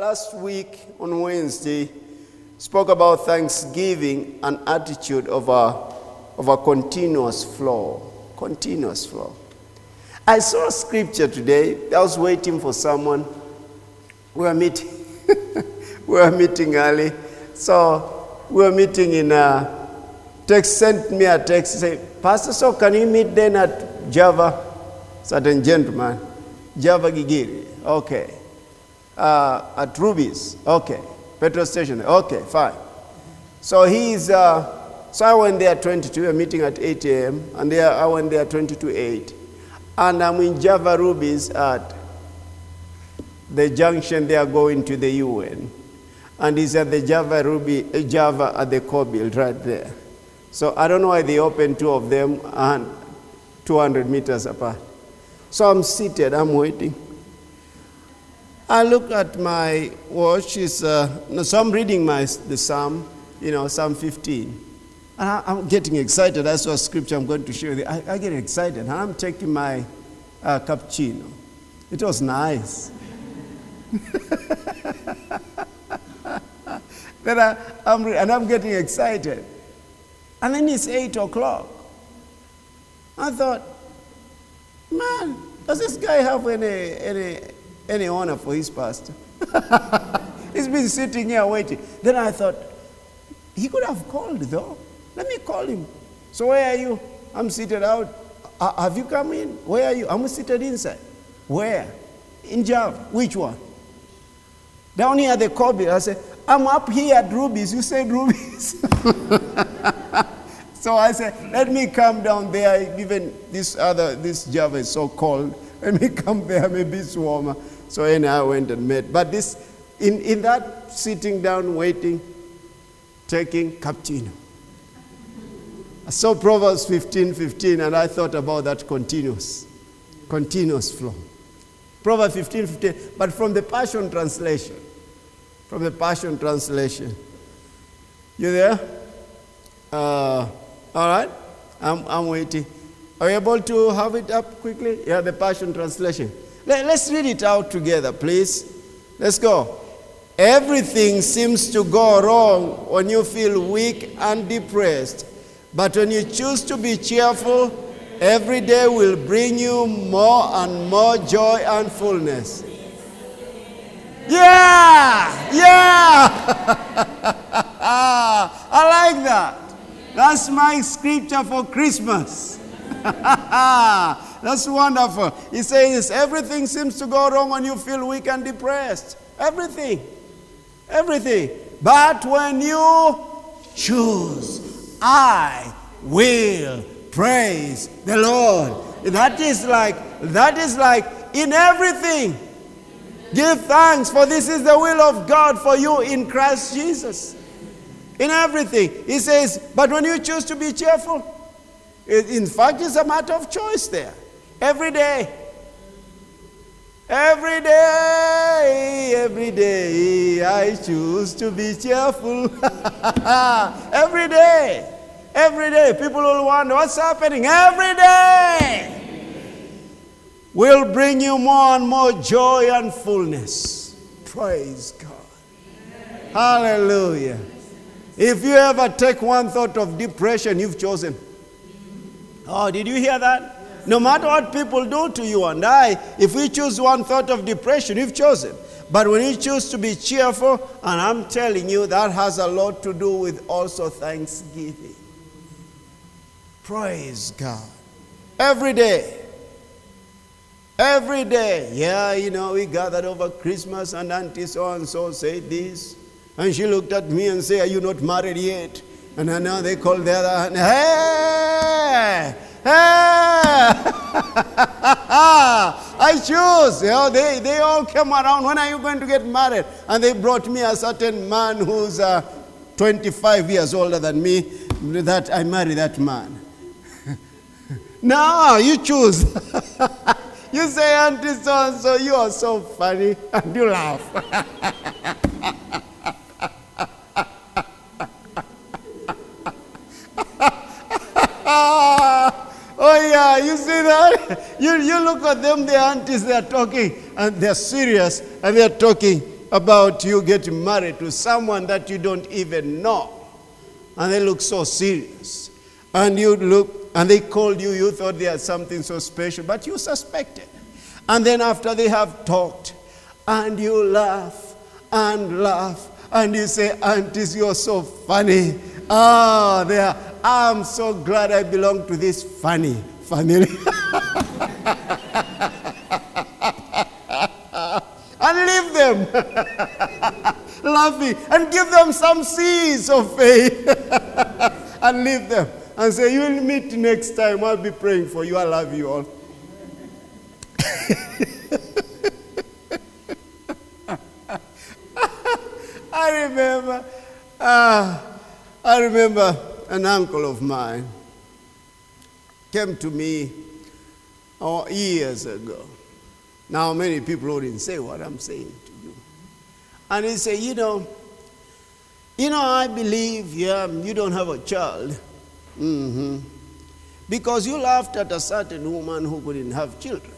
last week on Wednesday spoke about thanksgiving and attitude of a, of a continuous flow. Continuous flow. I saw a scripture today. I was waiting for someone. We were meeting. we were meeting early. So we were meeting in a text sent me a text say, Pastor, so can you meet then at Java? Certain gentleman. Java Gigiri. Okay. Uh, at Rubis. Okay. Petrol station. Okay, fine. So he's, uh, so I went there at 22, a meeting at 8 a.m., and there I went there 20 to 8. And I'm in Java Rubis at the junction they are going to the UN. And he's at the Java Ruby, uh, Java at the Kobil right there. So I don't know why they opened two of them and 200 meters apart. So I'm seated, I'm waiting. I look at my watch, it's, uh, so I'm reading my, the Psalm, you know, Psalm 15. And I, am getting excited. That's what scripture I'm going to share with you. I, I get excited. And I'm taking my uh, cappuccino. It was nice. then I, I'm, and I'm getting excited. And then it's 8 o'clock. I thought, man, does this guy have any, any, any honor for his pastor? He's been sitting here waiting. Then I thought, he could have called though. Let me call him. So where are you? I'm seated out. Have you come in? Where are you? I'm seated inside. Where? In Java. Which one? Down here at the Kobe. I said, I'm up here at Rubis. You said Rubis. so I said, let me come down there. Even this other, this Java is so cold. Let me come there. Maybe it's warmer. So and I went and met. But this, in, in that sitting down, waiting, taking cappuccino. I saw Proverbs 15 15, and I thought about that continuous, continuous flow. Proverbs 15 15, but from the Passion Translation. From the Passion Translation. You there? Uh, all right? I'm, I'm waiting. Are you able to have it up quickly? Yeah, the Passion Translation. Let, let's read it out together, please. Let's go. Everything seems to go wrong when you feel weak and depressed. But when you choose to be cheerful, every day will bring you more and more joy and fullness. Yeah! Yeah! I like that. That's my scripture for Christmas. That's wonderful. He says, Everything seems to go wrong when you feel weak and depressed. Everything. Everything. But when you choose, I will praise the Lord. That is like, that is like in everything. Give thanks, for this is the will of God for you in Christ Jesus. In everything. He says, but when you choose to be cheerful, in fact, it's a matter of choice there. Every day. Every day, every day, I choose to be cheerful. every day, every day, people will wonder what's happening. Every day will bring you more and more joy and fullness. Praise God. Hallelujah. If you ever take one thought of depression, you've chosen. Oh, did you hear that? No matter what people do to you and I, if we choose one thought of depression, we've chosen. But when you choose to be cheerful, and I'm telling you, that has a lot to do with also thanksgiving. Praise God. Every day. Every day. Yeah, you know, we gathered over Christmas, and Auntie so and so said this. And she looked at me and said, Are you not married yet? And now they called the other hand, Hey! I choose. You know, they, they all came around. When are you going to get married? And they brought me a certain man who's uh, 25 years older than me. That I marry that man. now you choose. you say, Auntie so and so, you are so funny. And you laugh. Oh, yeah, you see that? You, you look at them, the aunties, they're talking, and they're serious, and they're talking. about you getting married to someone that you don't even know. And they look so serious. And you look, and they called you, you thought they had something so special, but you suspected. And then after they have talked, and you laugh and laugh, and you say, Aunties, you're so funny. Ah, there. I'm so glad I belong to this funny family. and leave them laughing and give them some seeds of faith and leave them and say, You will meet next time. I'll be praying for you. I love you all. I remember, uh, I remember an uncle of mine came to me oh, years ago. Now, many people wouldn't say what I'm saying to you. And he said, You know, you know, I believe yeah, you don't have a child. Mm-hmm. Because you laughed at a certain woman who couldn't have children.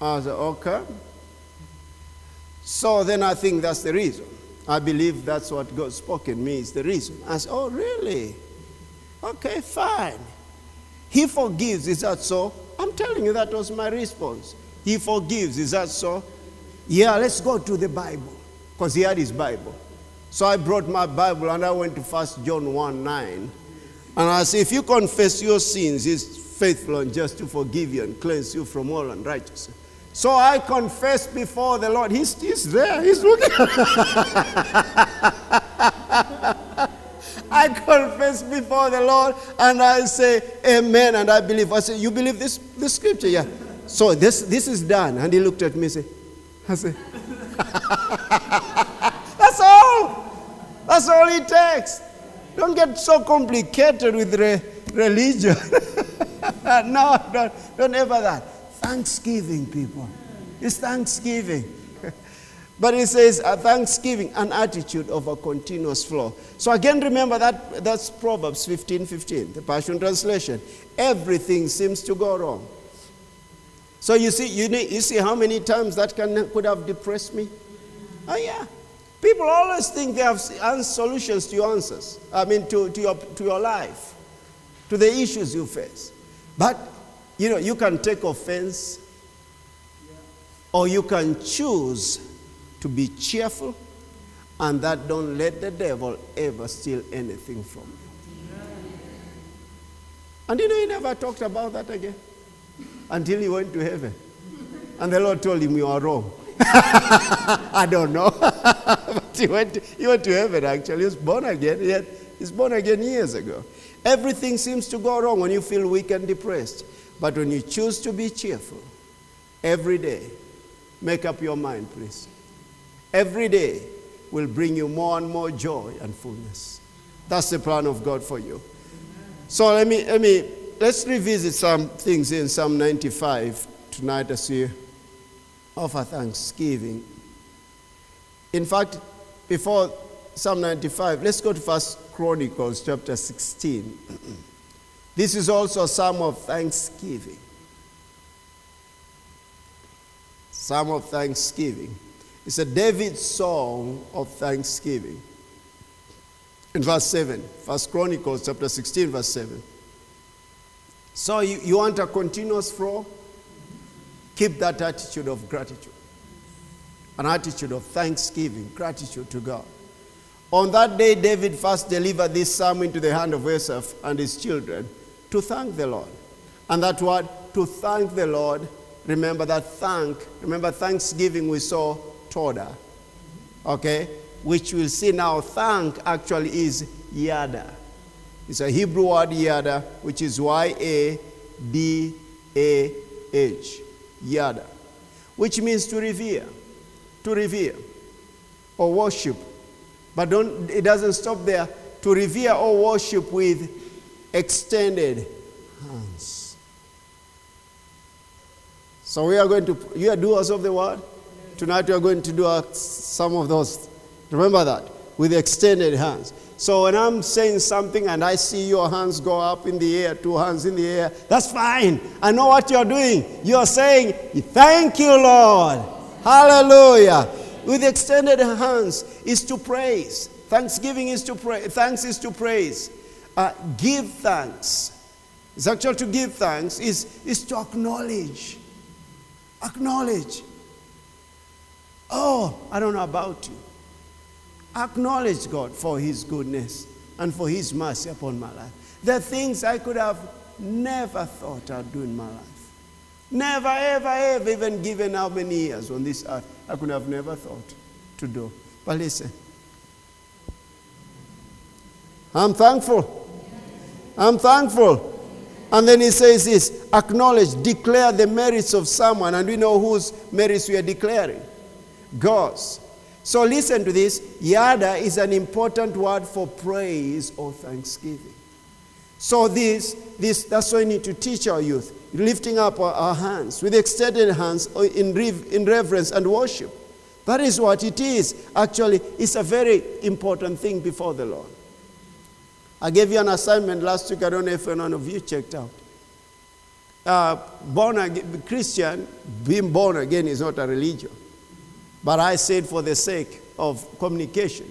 I said, Okay. So then I think that's the reason. I believe that's what God spoke in me is the reason. I said, Oh, really? Okay, fine. He forgives. Is that so? I'm telling you, that was my response. He forgives. Is that so? Yeah, let's go to the Bible. Because he had his Bible. So I brought my Bible and I went to 1 John 1 9. And I said, If you confess your sins, he's faithful and just to forgive you and cleanse you from all unrighteousness. So I confess before the Lord. He's, he's there. He's looking. I confess before the Lord and I say, Amen. And I believe. I say, You believe this, this scripture? Yeah. So this, this is done. And he looked at me and said, I said, That's all. That's all it takes. Don't get so complicated with re- religion. no, don't, don't ever that. Thanksgiving, people. It's thanksgiving. But it says a thanksgiving, an attitude of a continuous flow. So again, remember that that's Proverbs 15 15, the Passion Translation. Everything seems to go wrong. So you see, you, need, you see how many times that can, could have depressed me? Oh, yeah. People always think they have solutions to your answers, I mean, to, to, your, to your life, to the issues you face. But you know, you can take offense or you can choose to be cheerful and that don't let the devil ever steal anything from you. And you know, he never talked about that again until he went to heaven. And the Lord told him, You are wrong. I don't know. but he went, to, he went to heaven actually. He was born again. He had, he's born again years ago. Everything seems to go wrong when you feel weak and depressed. But when you choose to be cheerful every day, make up your mind, please. Every day will bring you more and more joy and fullness. That's the plan of God for you. So let me, let me, let's revisit some things in Psalm 95 tonight as we offer thanksgiving. In fact, before Psalm 95, let's go to First Chronicles chapter 16. This is also a psalm of thanksgiving. Psalm of thanksgiving. It's a David song of thanksgiving. In verse 7, First Chronicles chapter 16, verse 7. So you, you want a continuous flow? Keep that attitude of gratitude. An attitude of thanksgiving, gratitude to God. On that day, David first delivered this psalm into the hand of Asaph and his children to thank the Lord. And that word, to thank the Lord, remember that thank, remember thanksgiving we saw Toda, okay? Which we'll see now, thank actually is yada. It's a Hebrew word yada, which is Y A D A H, yada, which means to revere, to revere or worship. But don't, it doesn't stop there. To revere or worship with extended hands. So we are going to, you are doers of the word. Tonight we are going to do some of those. Remember that, with extended hands. So when I'm saying something and I see your hands go up in the air, two hands in the air, that's fine. I know what you're doing. You're saying, Thank you, Lord. Hallelujah. with extended hands is to praise. Thanksgiving is to pray. Thanks is to praise. Uh, give thanks. It's actually to give thanks is, is to acknowledge. Acknowledge. Oh, I don't know about you. Acknowledge God for His goodness and for His mercy upon my life. Are things I could have never thought I'd do in my life. Never, ever, ever, even given how many years on this earth, I could have never thought to do. But listen, I'm thankful. I'm thankful. And then he says this acknowledge, declare the merits of someone. And we know whose merits we are declaring God's. So listen to this. Yada is an important word for praise or thanksgiving. So this, this that's why we need to teach our youth. Lifting up our, our hands with extended hands in, in reverence and worship. That is what it is. Actually, it's a very important thing before the Lord. I gave you an assignment last week. I don't know if none of you checked out. Uh, born again, Christian, being born again is not a religion. But I said for the sake of communication,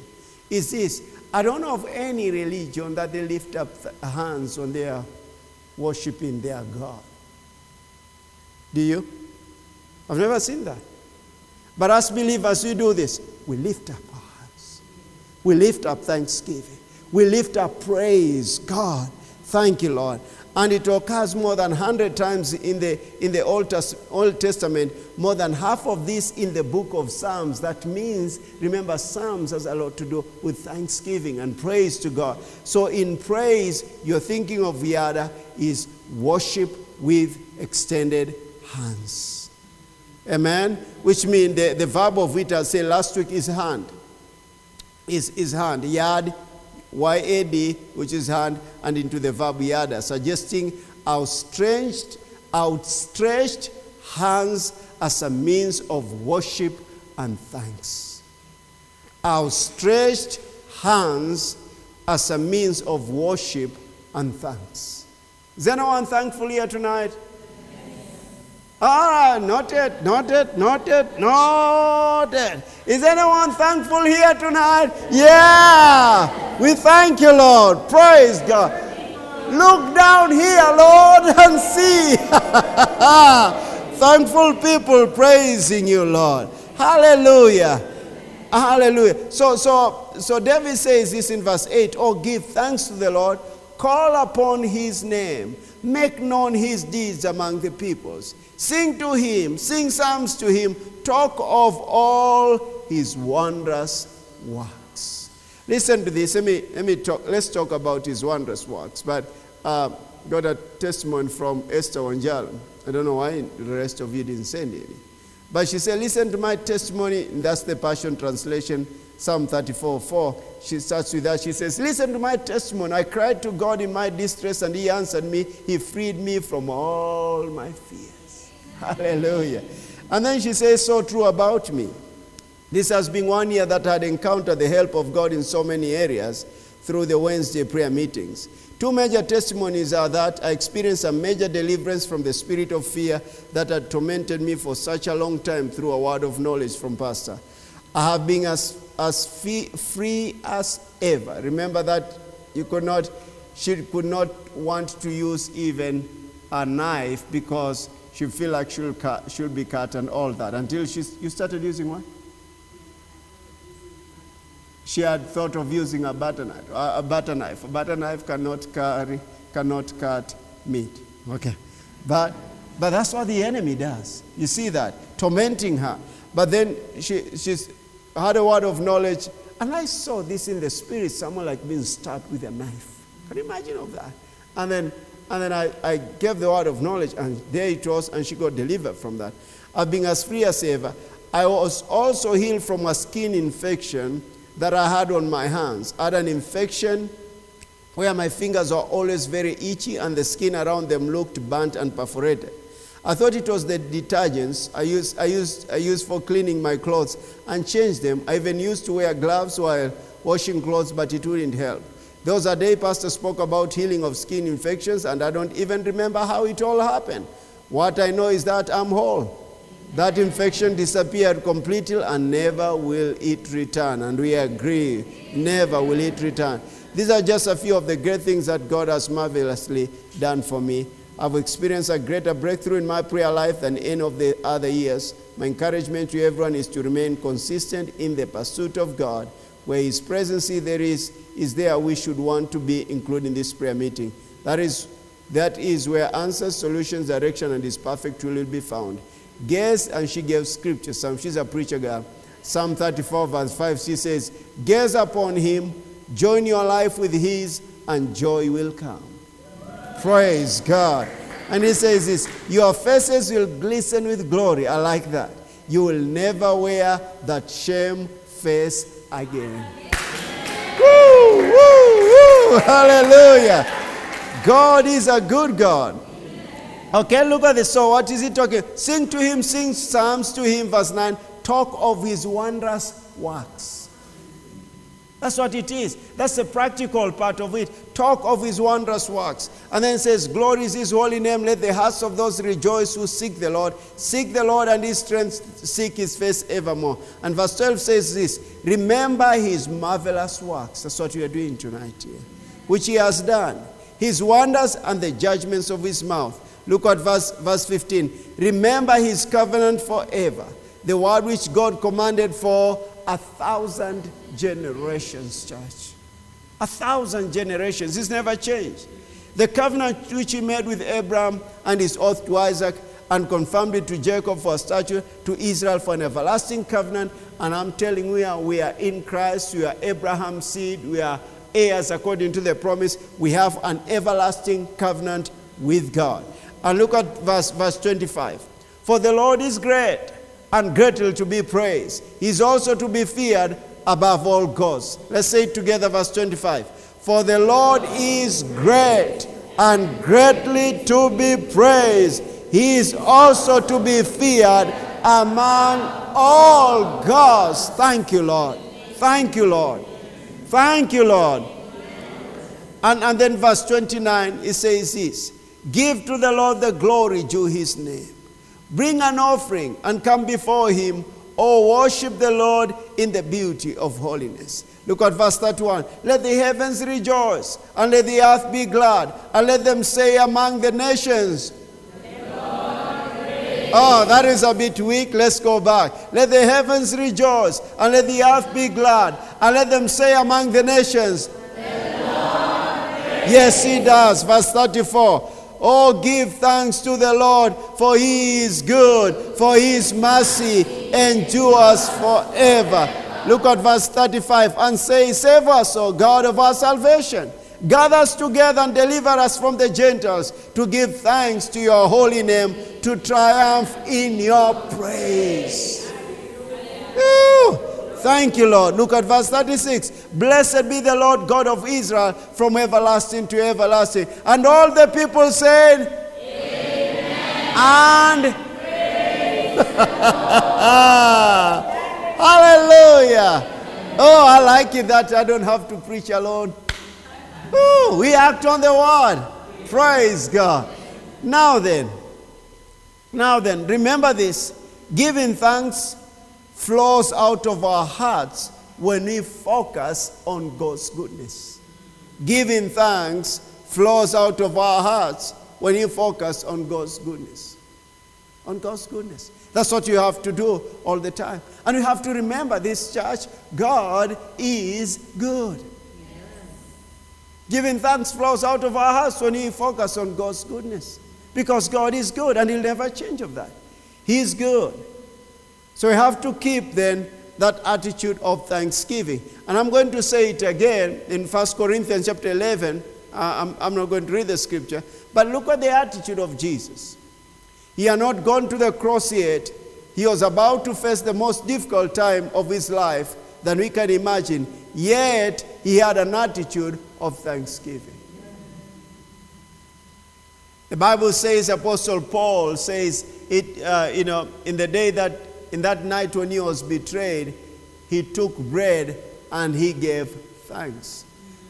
is this I don't know of any religion that they lift up hands when they are worshiping their God. Do you? I've never seen that. But as believers, we do this. We lift up our hands. We lift up thanksgiving. We lift up praise. God, thank you, Lord and it occurs more than 100 times in the, in the Old, Old Testament, more than half of this in the book of Psalms. That means, remember, Psalms has a lot to do with thanksgiving and praise to God. So, in praise, you're thinking of Yada is worship with extended hands. Amen? Which means the, the verb of which I said last week is hand. Is, is hand. Yad YAD, which is hand, and into the verb yada, suggesting outstretched, outstretched hands as a means of worship and thanks. Outstretched hands as a means of worship and thanks. Is anyone thankful here tonight? Ah, not yet, not yet, not yet, not yet. Is anyone thankful here tonight? Yeah. We thank you, Lord. Praise God. Look down here, Lord, and see. Thankful people praising you, Lord. Hallelujah. Hallelujah. So, so, so David says this in verse 8 Oh, give thanks to the Lord, call upon his name, make known his deeds among the peoples. Sing to him, sing psalms to him, talk of all his wondrous works. Listen to this. Let me, let me talk. Let's talk about his wondrous works. But uh, got a testimony from Esther Wanjala. I don't know why the rest of you didn't send any. But she said, Listen to my testimony. that's the Passion Translation, Psalm 34 4. She starts with that. She says, Listen to my testimony. I cried to God in my distress, and He answered me. He freed me from all my fears. Hallelujah. And then she says, So true about me. This has been one year that I had encountered the help of God in so many areas through the Wednesday prayer meetings. Two major testimonies are that I experienced a major deliverance from the spirit of fear that had tormented me for such a long time through a word of knowledge from Pastor. I have been as, as fee, free as ever. Remember that you could not, she could not want to use even a knife because she feel like she'll, cut, she'll be cut and all that until she, you started using what? She had thought of using a butter knife. A butter knife. A butter knife cannot carry, cannot cut meat. Okay. But, but that's what the enemy does. You see that? Tormenting her. But then she she's had a word of knowledge. And I saw this in the spirit, someone like being stabbed with a knife. Can you imagine of that? And then and then I, I gave the word of knowledge, and there it was, and she got delivered from that. I've been as free as ever. I was also healed from a skin infection that I had on my hands. I had an infection where my fingers were always very itchy and the skin around them looked burnt and perforated. I thought it was the detergents I used, I, used, I used for cleaning my clothes and changed them. I even used to wear gloves while washing clothes, but it wouldn't help. There was a day Pastor spoke about healing of skin infections, and I don't even remember how it all happened. What I know is that I'm whole. That infection disappeared completely and never will it return. And we agree, never will it return. These are just a few of the great things that God has marvelously done for me. I've experienced a greater breakthrough in my prayer life than any of the other years. My encouragement to everyone is to remain consistent in the pursuit of God. Where His presence there is, is there we should want to be, included in this prayer meeting. That is, that is where answers, solutions, direction, and His perfect will will be found. Gaze, and she gave scripture. Some, she's a preacher girl. Psalm 34, verse 5, she says, Gaze upon him, join your life with his, and joy will come. Praise God. And he says this Your faces will glisten with glory. I like that. You will never wear that shame face again. Woo, woo, woo. Hallelujah. God is a good God. Okay, look at this. So, what is he talking? Sing to him, sing psalms to him, verse 9. Talk of his wondrous works. That's what it is. That's the practical part of it. Talk of his wondrous works. And then says, Glory is his holy name. Let the hearts of those rejoice who seek the Lord. Seek the Lord and his strength, seek his face evermore. And verse 12 says this Remember his marvelous works. That's what we are doing tonight here. Which he has done. His wonders and the judgments of his mouth. Look at verse, verse 15. Remember his covenant forever, the word which God commanded for a thousand generations, church. A thousand generations. This never changed. The covenant which he made with Abraham and his oath to Isaac and confirmed it to Jacob for a statute, to Israel for an everlasting covenant. And I'm telling you, we are, we are in Christ, we are Abraham's seed, we are heirs according to the promise. We have an everlasting covenant with God. And look at verse, verse 25. For the Lord is great and greatly to be praised. He is also to be feared above all gods. Let's say it together, verse 25. For the Lord is great and greatly to be praised. He is also to be feared among all gods. Thank you, Lord. Thank you, Lord. Thank you, Lord. And, and then verse 29, it says this Give to the Lord the glory due his name. Bring an offering and come before him, or worship the Lord in the beauty of holiness. Look at verse 31. Let the heavens rejoice, and let the earth be glad, and let them say among the nations, Oh, that is a bit weak. Let's go back. Let the heavens rejoice, and let the earth be glad, and let them say among the nations, Yes, he does. Verse 34. Oh, give thanks to the Lord, for he is good, for his mercy endures forever. Look at verse 35 and say, Save us, O God of our salvation. Gather us together and deliver us from the Gentiles to give thanks to your holy name, to triumph in your praise. Woo! Thank you, Lord. Look at verse 36. Blessed be the Lord God of Israel from everlasting to everlasting. And all the people said, Amen. And Hallelujah. Oh, I like it that I don't have to preach alone. Oh, we act on the word. Praise God. Now then, now then, remember this giving thanks flows out of our hearts when we focus on God's goodness. Giving thanks flows out of our hearts when you focus on God's goodness. On God's goodness. That's what you have to do all the time. And you have to remember this, church God is good. Giving thanks flows out of our hearts when we focus on God's goodness. Because God is good and He'll never change of that. He's good. So we have to keep then that attitude of thanksgiving. And I'm going to say it again in 1 Corinthians chapter 11. Uh, I'm, I'm not going to read the scripture, but look at the attitude of Jesus. He had not gone to the cross yet. He was about to face the most difficult time of his life than we can imagine. Yet, he had an attitude of thanksgiving. The Bible says, Apostle Paul says, it, uh, you know, in the day that in that night when he was betrayed, he took bread and he gave thanks.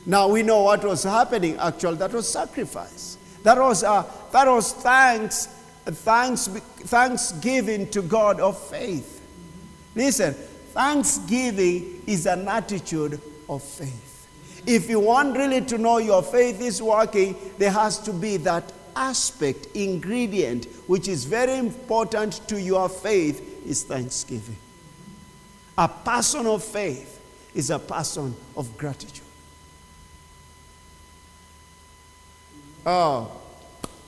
Now we know what was happening actually. That was sacrifice. That was, uh, that was thanks thanks, thanksgiving to God of faith. Listen, thanksgiving is an attitude of faith. If you want really to know your faith is working, there has to be that aspect, ingredient, which is very important to your faith, is thanksgiving. A person of faith is a person of gratitude. Oh,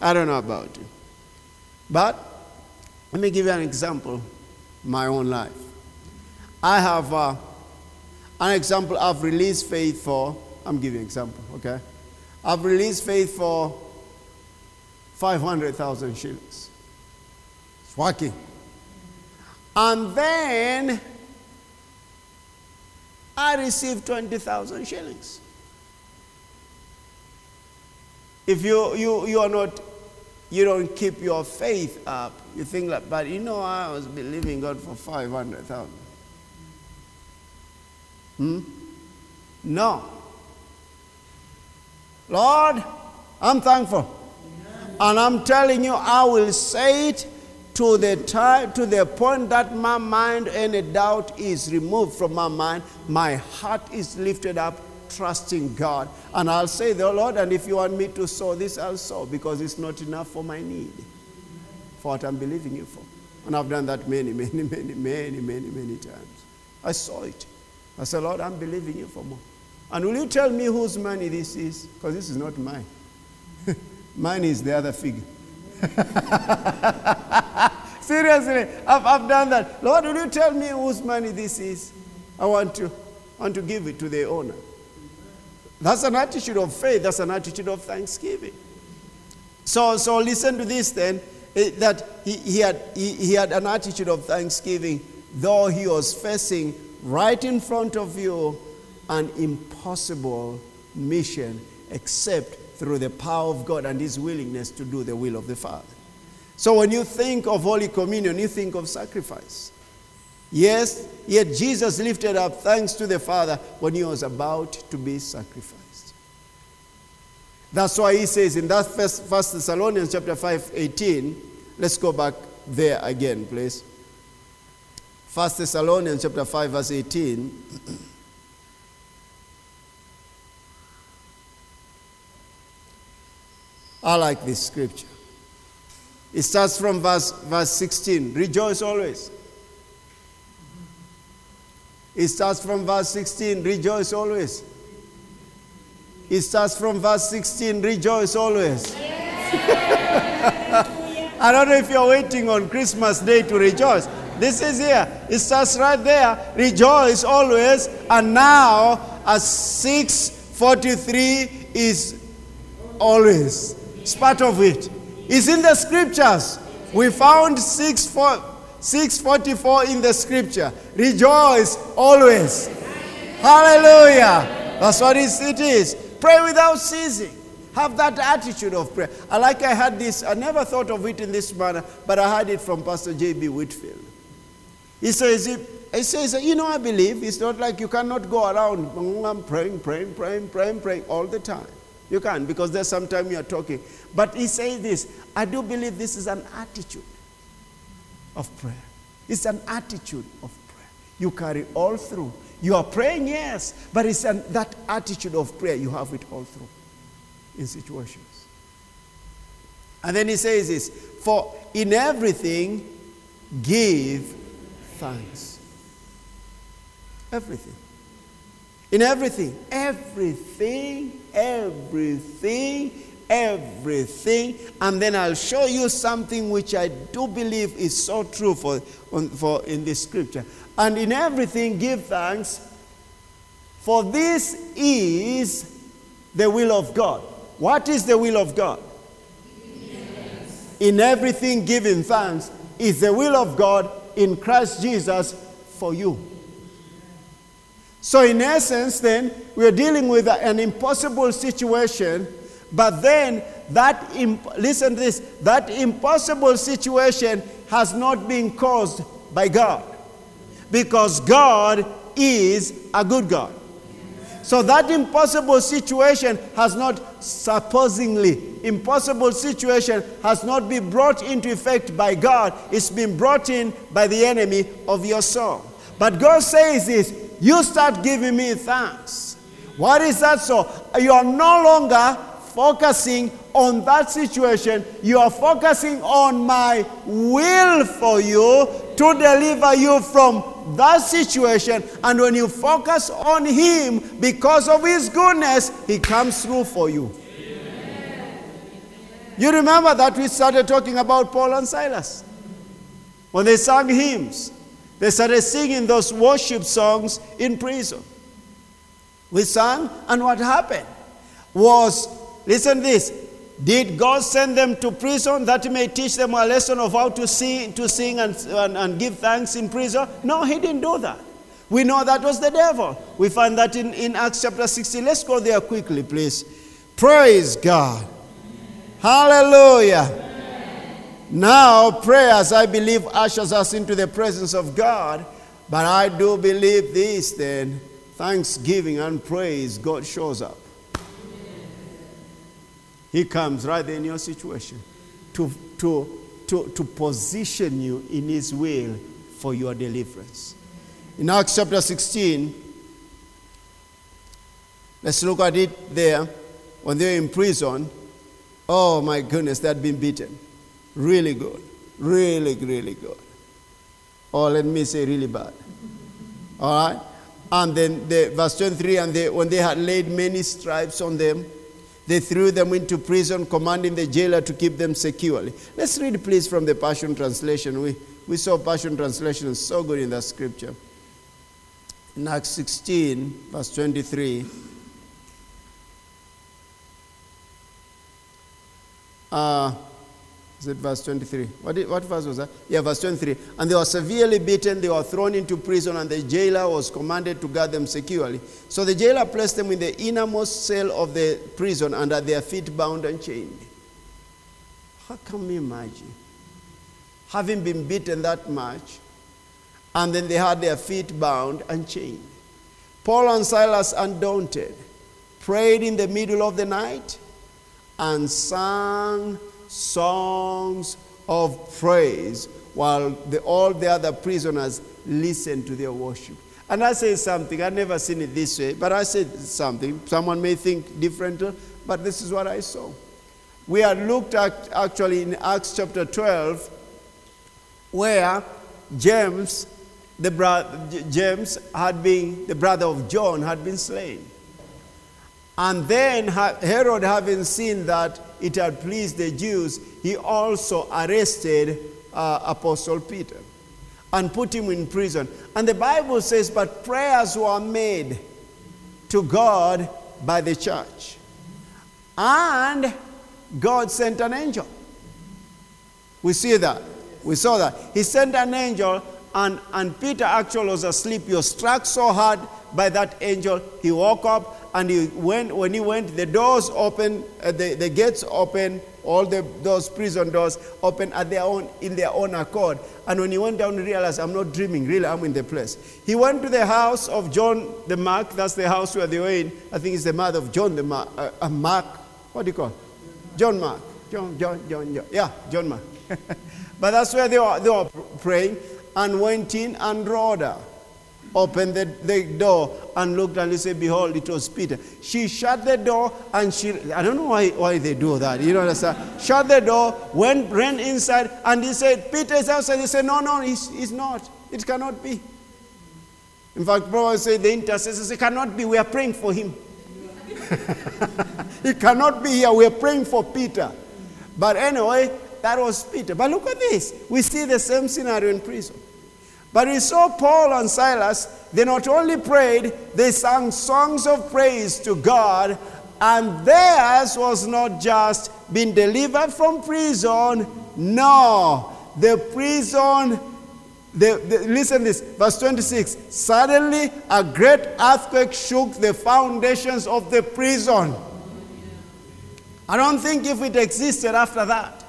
I don't know about you. But let me give you an example my own life. I have uh, an example I've released faith for. I'm giving an example, okay? I've released faith for 500,000 shillings. It's working. And then I received 20,000 shillings. If you, you, you are not, you don't keep your faith up, you think like, but you know, I was believing God for 500,000. Hmm? No. Lord, I'm thankful. And I'm telling you, I will say it to the time, to the point that my mind, any doubt is removed from my mind. My heart is lifted up, trusting God. And I'll say, the Lord, and if you want me to sow this, I'll sow because it's not enough for my need, for what I'm believing you for. And I've done that many, many, many, many, many, many times. I saw it. I said, Lord, I'm believing you for more. And will you tell me whose money this is? Because this is not mine. mine is the other figure. Seriously, I've, I've done that. Lord, will you tell me whose money this is? I want to, want to give it to the owner. That's an attitude of faith. That's an attitude of thanksgiving. So, so listen to this then. Eh, that he, he, had, he, he had an attitude of thanksgiving, though he was facing right in front of you an impossible mission, except through the power of God and his willingness to do the will of the Father. So when you think of Holy Communion, you think of sacrifice. Yes, yet Jesus lifted up thanks to the Father when he was about to be sacrificed. That's why he says in that first, first Thessalonians chapter 5, 18, let's go back there again, please. First Thessalonians chapter 5, verse 18. I like this scripture. It starts from verse, verse 16. Rejoice always. It starts from verse 16. Rejoice always. It starts from verse 16. Rejoice always. I don't know if you're waiting on Christmas Day to rejoice. This is here. It starts right there. Rejoice always. And now, as 643 is always. It's part of it. It's in the scriptures. We found 6, 4, 644 in the scripture. Rejoice always. Hallelujah. That's what it is. Pray without ceasing. Have that attitude of prayer. I like I had this, I never thought of it in this manner, but I had it from Pastor J.B. Whitfield. He says, he says, you know, I believe it's not like you cannot go around mm, praying, praying, praying, praying, praying all the time. You can because there's some time you are talking. But he says this I do believe this is an attitude of prayer. It's an attitude of prayer. You carry all through. You are praying, yes, but it's an, that attitude of prayer, you have it all through in situations. And then he says this For in everything, give thanks. Everything. In everything. Everything everything, everything. And then I'll show you something which I do believe is so true for, for in this scripture. And in everything, give thanks, for this is the will of God. What is the will of God? In everything, giving thanks is the will of God in Christ Jesus for you. So, in essence, then, we're dealing with an impossible situation, but then that, imp- listen this, that impossible situation has not been caused by God. Because God is a good God. So that impossible situation has not supposingly impossible situation has not been brought into effect by God. It's been brought in by the enemy of your soul. But God says this, you start giving me thanks. What is that so? You are no longer focusing on that situation. You are focusing on my will for you to deliver you from that situation, and when you focus on Him because of His goodness, He comes through for you. You remember that we started talking about Paul and Silas when they sang hymns. They started singing those worship songs in prison. We sang, and what happened was listen this did God send them to prison that He may teach them a lesson of how to sing, to sing and, and, and give thanks in prison? No, He didn't do that. We know that was the devil. We find that in, in Acts chapter 16. Let's go there quickly, please. Praise God. Hallelujah. Now, prayers, I believe, ushers us into the presence of God. But I do believe this then thanksgiving and praise, God shows up. He comes right there in your situation to, to, to, to position you in His will for your deliverance. In Acts chapter 16, let's look at it there. When they were in prison, oh my goodness, they had been beaten. Really good. Really, really good. Or let me say, really bad. All right? And then the, verse 23 and they, when they had laid many stripes on them, they threw them into prison, commanding the jailer to keep them securely. Let's read, please, from the Passion Translation. We, we saw Passion Translation is so good in that scripture. In Acts 16, verse 23. Uh, is it verse 23? What, what verse was that? Yeah, verse 23. And they were severely beaten, they were thrown into prison, and the jailer was commanded to guard them securely. So the jailer placed them in the innermost cell of the prison, and had their feet bound and chained. How can we imagine? Having been beaten that much, and then they had their feet bound and chained. Paul and Silas, undaunted, prayed in the middle of the night and sang songs of praise while the, all the other prisoners listened to their worship. And I say something, I've never seen it this way, but I said something. Someone may think different, but this is what I saw. We had looked at actually in Acts chapter 12, where James, the bro- James had been, the brother of John, had been slain. And then Herod, having seen that it had pleased the Jews, he also arrested uh, Apostle Peter and put him in prison. And the Bible says, but prayers were made to God by the church. And God sent an angel. We see that. We saw that. He sent an angel, and, and Peter actually was asleep. He was struck so hard by that angel, he woke up and he went, when he went, the doors open, uh, the, the gates open, all the those prison doors open at their own, in their own accord. And when he went down, he realized, I'm not dreaming, really, I'm in the place. He went to the house of John the Mark, that's the house where they were in. I think it's the mother of John the Mark, uh, uh, Mark, what do you call John Mark. John, John, John, John. Yeah, John Mark. but that's where they were, they were praying and went in and Rhoda opened the, the door and looked and he said, Behold, it was Peter. She shut the door and she, I don't know why, why they do that. You know what I'm saying? Shut the door, went, ran inside, and he said, Peter is outside. He said, No, no, he's, he's not. It cannot be. In fact, Paul said, The intercessors, it cannot be. We are praying for him. he cannot be here. We are praying for Peter. But anyway, that was Peter. But look at this. We see the same scenario in prison. But we saw Paul and Silas, they not only prayed, they sang songs of praise to God, and theirs was not just being delivered from prison, no, the prison. The, the, listen this, verse 26. Suddenly, a great earthquake shook the foundations of the prison. I don't think if it existed after that.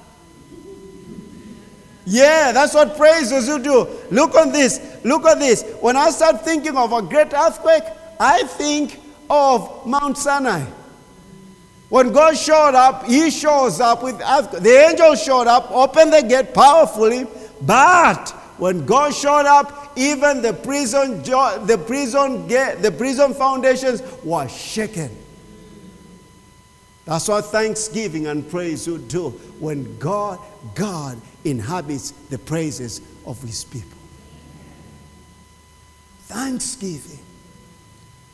Yeah, that's what praises you do. Look on this. Look at this. When I start thinking of a great earthquake, I think of Mount Sinai. When God showed up, He shows up with the angel showed up, opened the gate powerfully, but when God showed up, even the prison, the prison gate, the prison foundations were shaken. That's what thanksgiving and praise would do when God, God inhabits the praises of His people. Thanksgiving.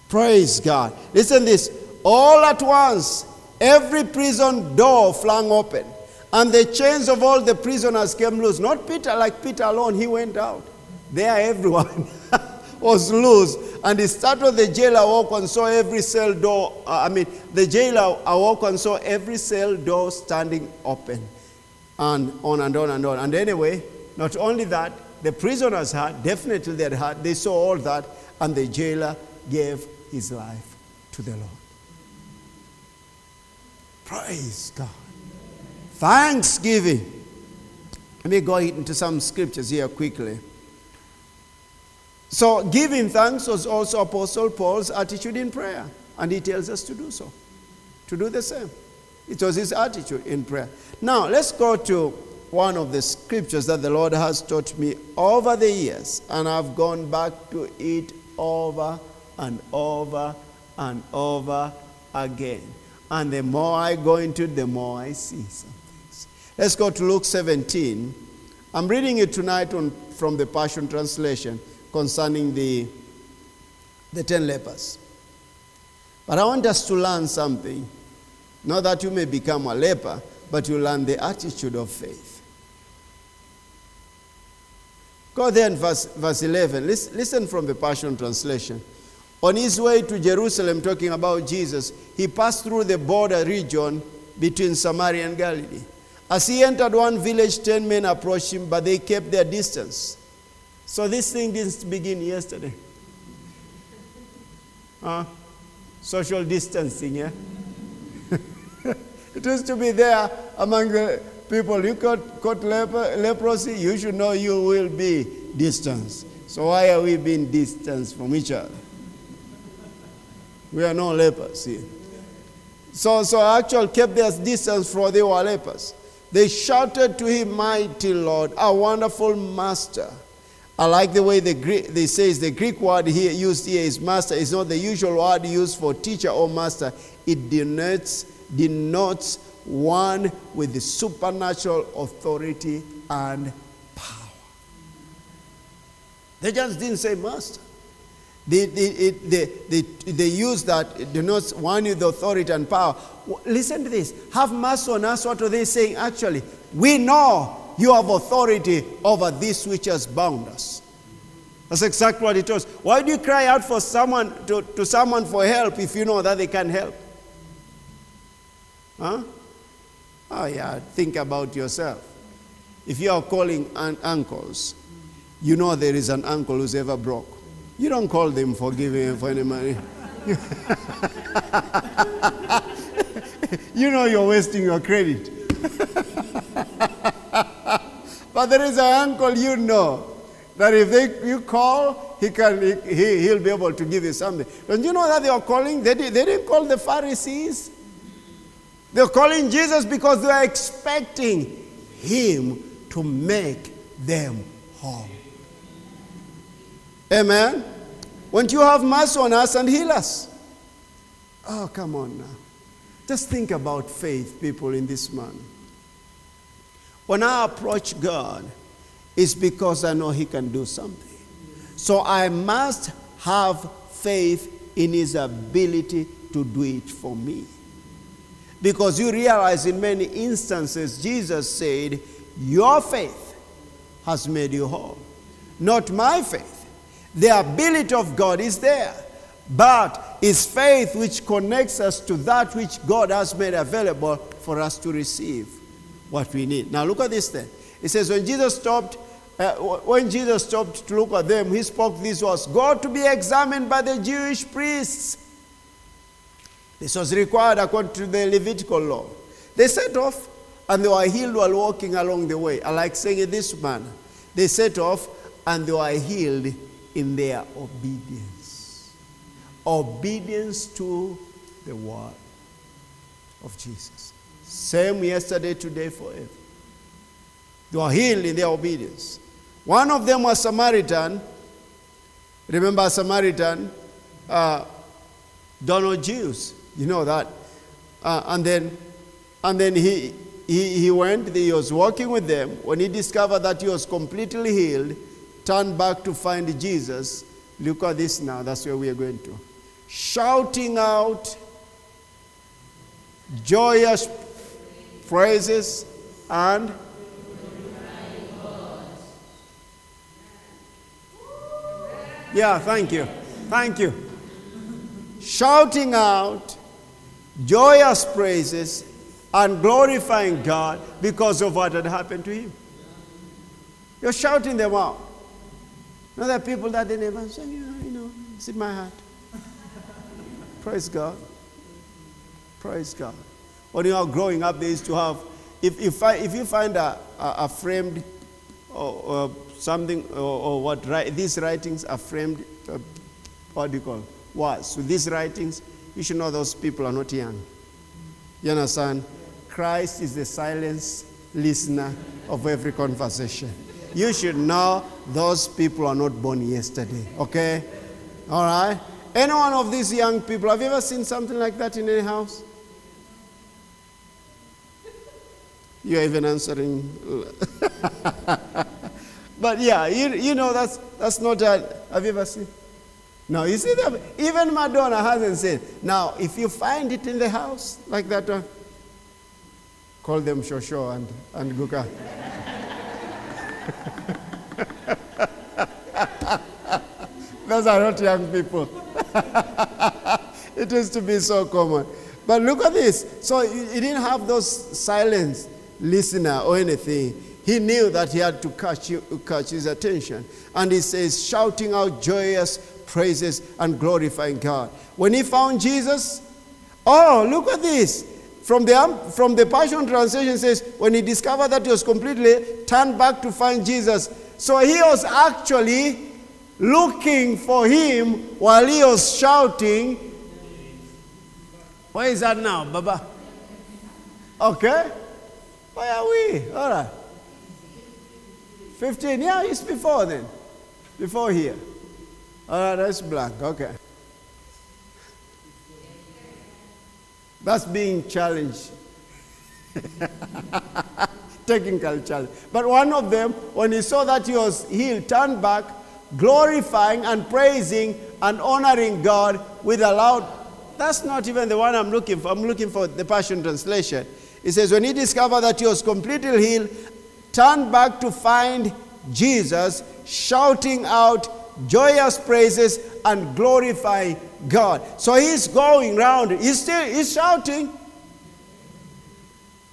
Praise God. Listen this. All at once, every prison door flung open, and the chains of all the prisoners came loose. Not Peter, like Peter alone, he went out. There, everyone was loose. And he started the jailer awoke and saw every cell door. Uh, I mean, the jailer awoke and saw every cell door standing open. And on and on and on. And anyway, not only that, the prisoners had, definitely they had, they saw all that, and the jailer gave his life to the Lord. Praise God. Thanksgiving. Let me go into some scriptures here quickly. So, giving thanks was also Apostle Paul's attitude in prayer, and he tells us to do so, to do the same. It was his attitude in prayer. Now, let's go to one of the scriptures that the Lord has taught me over the years, and I've gone back to it over and over and over again. And the more I go into it, the more I see some things. Let's go to Luke 17. I'm reading it tonight on, from the Passion Translation concerning the, the ten lepers. But I want us to learn something. Not that you may become a leper, but you learn the attitude of faith. Go there in verse, verse 11. Listen, listen from the Passion Translation. On his way to Jerusalem, talking about Jesus, he passed through the border region between Samaria and Galilee. As he entered one village, ten men approached him, but they kept their distance. So this thing didn't begin yesterday. Social distancing, yeah? it used to be there among the people. You caught, caught leper, leprosy, you should know you will be distanced. So why are we being distanced from each other? We are no lepers here. So, so actually kept their distance for they were lepers. They shouted to him, Mighty Lord, a wonderful master. I like the way the Greek, they says the Greek word here used here is master. It's not the usual word used for teacher or master. It denotes, denotes one with the supernatural authority and power. They just didn't say master. They, they, they, they, they use that, it denotes one with authority and power. Listen to this. Have mercy on us. What are they saying actually? We know you have authority over this which has bound us. That's exactly what it was. Why do you cry out for someone to, to someone for help if you know that they can't help? Huh? Oh yeah, think about yourself. If you are calling un- uncles, you know there is an uncle who's ever broke. You don't call them for giving him for any money. you know you're wasting your credit. But there is an uncle you know that if they, you call, he can, he, he'll be able to give you something. Don't you know that they are calling? They, did, they didn't call the Pharisees. They're calling Jesus because they are expecting him to make them whole. Amen. Won't you have mercy on us and heal us? Oh, come on now. Just think about faith, people, in this manner. When I approach God, it's because I know He can do something. So I must have faith in His ability to do it for me. Because you realize in many instances, Jesus said, Your faith has made you whole, not my faith. The ability of God is there, but it's faith which connects us to that which God has made available for us to receive what we need. Now look at this then. It says when Jesus stopped, uh, when Jesus stopped to look at them, he spoke these words: "Go to be examined by the Jewish priests." This was required according to the Levitical law. They set off and they were healed while walking along the way. I like saying it this manner. They set off and they were healed in their obedience. Obedience to the word of Jesus. Same yesterday, today, forever. They were healed in their obedience. One of them was Samaritan. Remember Samaritan? Uh, don't know Jews. You know that. Uh, and then, and then he, he, he went, he was walking with them. When he discovered that he was completely healed, turned back to find Jesus. Look at this now. That's where we are going to. Shouting out joyous praises and yeah thank you. Thank you. Shouting out joyous praises and glorifying god because of what had happened to him. You're shouting them out. Now there are people that they never say you know, you know it's in my heart. Praise god. Praise god when you are growing up, they used to have, if, if, I, if you find a, a, a framed or, or, something, or, or what, these writings are framed, uh, what do you call, what? So these writings, you should know those people are not young. You understand? Christ is the silent listener of every conversation. You should know those people are not born yesterday, okay? All right? Any one of these young people, have you ever seen something like that in any house? You're even answering. but yeah, you, you know, that's, that's not a. Have you ever seen? No, you see, that even Madonna hasn't said. Now, if you find it in the house like that one, call them Shosho and, and Guka. Those are not young people. it used to be so common. But look at this. So he didn't have those silence listener or anything. He knew that he had to catch, catch his attention. And he says, shouting out joyous praises and glorifying God. When he found Jesus, oh, look at this. From the, um, from the Passion Translation says, when he discovered that he was completely turned back to find Jesus. So he was actually looking for him while he was shouting. Where is that now, Baba? Okay. Where are we? All right. 15. Yeah, it's before then. Before here. All right, that's blank. Okay. That's being challenged. Technical challenge. But one of them, when he saw that he was healed, turned back, glorifying and praising and honoring God with a loud. That's not even the one I'm looking for. I'm looking for the Passion Translation. It says, when he discovered that he was completely healed, turned back to find Jesus, shouting out joyous praises and glorifying God. So he's going round. He's still he's shouting.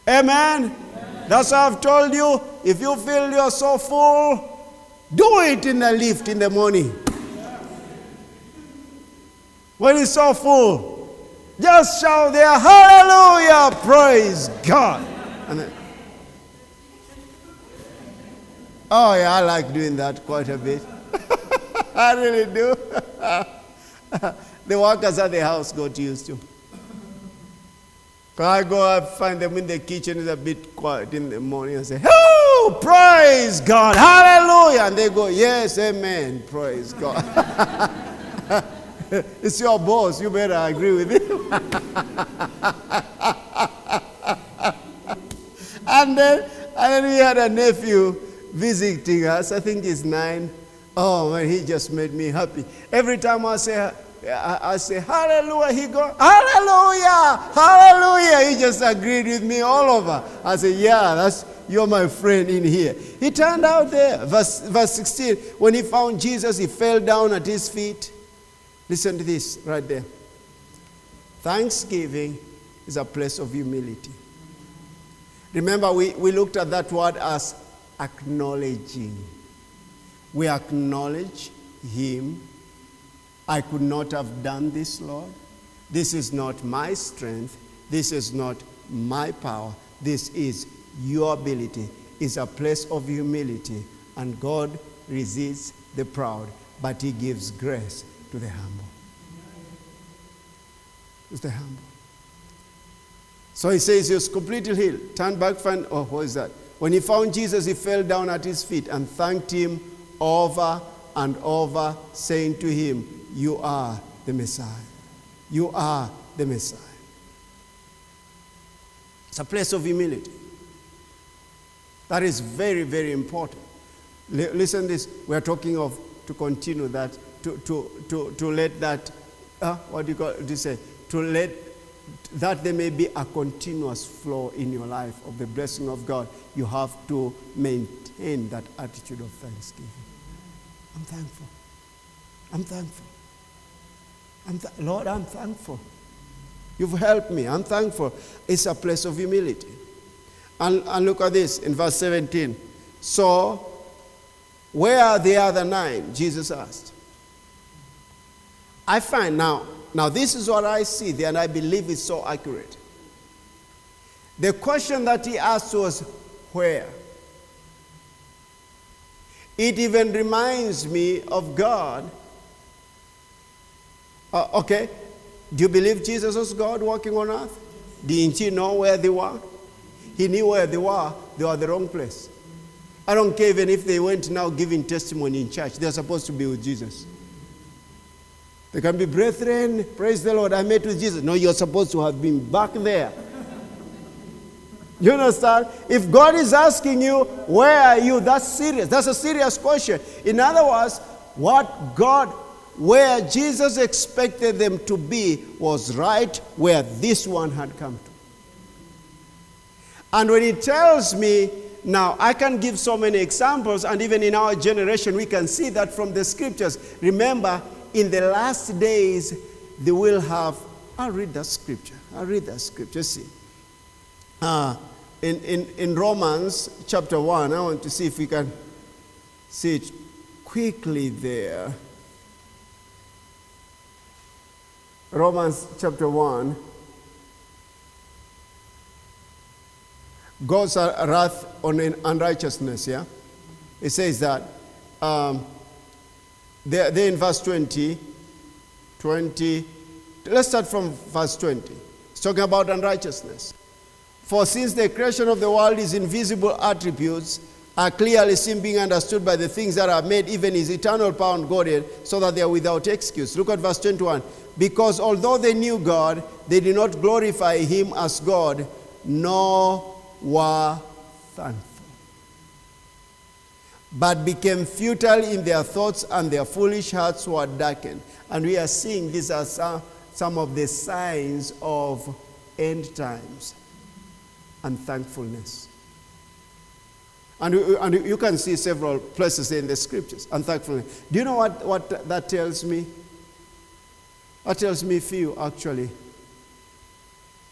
Amen. Amen. That's why I've told you. If you feel you're so full, do it in the lift in the morning. When it's so full, just shout there, hallelujah, praise God. Then, oh, yeah, I like doing that quite a bit. I really do. the workers at the house got used to. I go, I find them in the kitchen, it's a bit quiet in the morning, and say, Oh, praise God, hallelujah. And they go, Yes, amen, praise God. it's your boss. You better agree with him. and then, and then we had a nephew visiting us. I think he's nine. Oh man, he just made me happy. Every time I say I, say hallelujah, he go hallelujah, hallelujah. He just agreed with me all over. I say, yeah, that's you're my friend in here. He turned out there. Verse, verse 16, when he found Jesus, he fell down at his feet. Listen to this right there. Thanksgiving is a place of humility. Remember, we, we looked at that word as acknowledging. We acknowledge Him. I could not have done this, Lord. This is not my strength. This is not my power. This is your ability. It's a place of humility. And God resists the proud, but He gives grace to the humble. It's the humble. So he says he was completely healed. Turn back, find, oh, what is that? When he found Jesus, he fell down at his feet and thanked him over and over, saying to him, You are the Messiah. You are the Messiah. It's a place of humility. That is very, very important. L- listen this. We are talking of to continue that, to, to, to, to let that, uh, what do you call it, say? To let that there may be a continuous flow in your life of the blessing of God. You have to maintain that attitude of thanksgiving. I'm thankful. I'm thankful. I'm th- Lord, I'm thankful. You've helped me. I'm thankful. It's a place of humility. And, and look at this in verse 17. So, where are the other nine? Jesus asked. I find now, now this is what I see there, and I believe it's so accurate. The question that he asked was, Where? It even reminds me of God. Uh, okay, do you believe Jesus was God walking on earth? Didn't he know where they were? He knew where they were, they were the wrong place. I don't care even if they went now giving testimony in church, they're supposed to be with Jesus. They can be brethren, praise the Lord, I met with Jesus. No, you're supposed to have been back there. You understand? If God is asking you, where are you? That's serious. That's a serious question. In other words, what God, where Jesus expected them to be, was right where this one had come to. And when he tells me, now I can give so many examples, and even in our generation, we can see that from the scriptures. Remember, in the last days, they will have. I'll read that scripture. I'll read that scripture. See. Uh, in, in, in Romans chapter 1, I want to see if we can see it quickly there. Romans chapter 1. God's wrath on unrighteousness, yeah? It says that. Um, there, there in verse 20, 20, let's start from verse 20. It's talking about unrighteousness. For since the creation of the world is invisible attributes are clearly seen being understood by the things that are made, even his eternal power and Godhead, so that they are without excuse. Look at verse 21. Because although they knew God, they did not glorify him as God, nor were thankful. But became futile in their thoughts, and their foolish hearts were darkened. And we are seeing these are some, some of the signs of end times and thankfulness. And, and you can see several places in the scriptures, and unthankfulness. Do you know what, what that tells me? That tells me few actually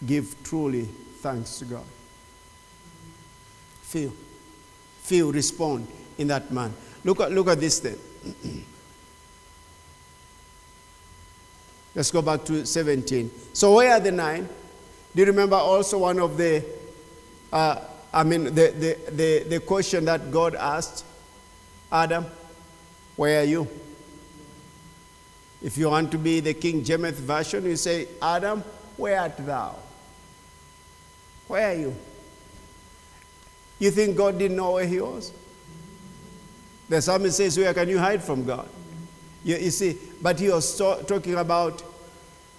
give truly thanks to God. Few. Few respond in that man. Look at, look at this thing. Let's go back to 17. So, where are the nine? Do you remember also one of the, uh, I mean, the, the, the, the question that God asked Adam? Where are you? If you want to be the King James Version, you say, Adam, where art thou? Where are you? You think God didn't know where he was? The psalmist says, Where can you hide from God? You, you see, but he was talking about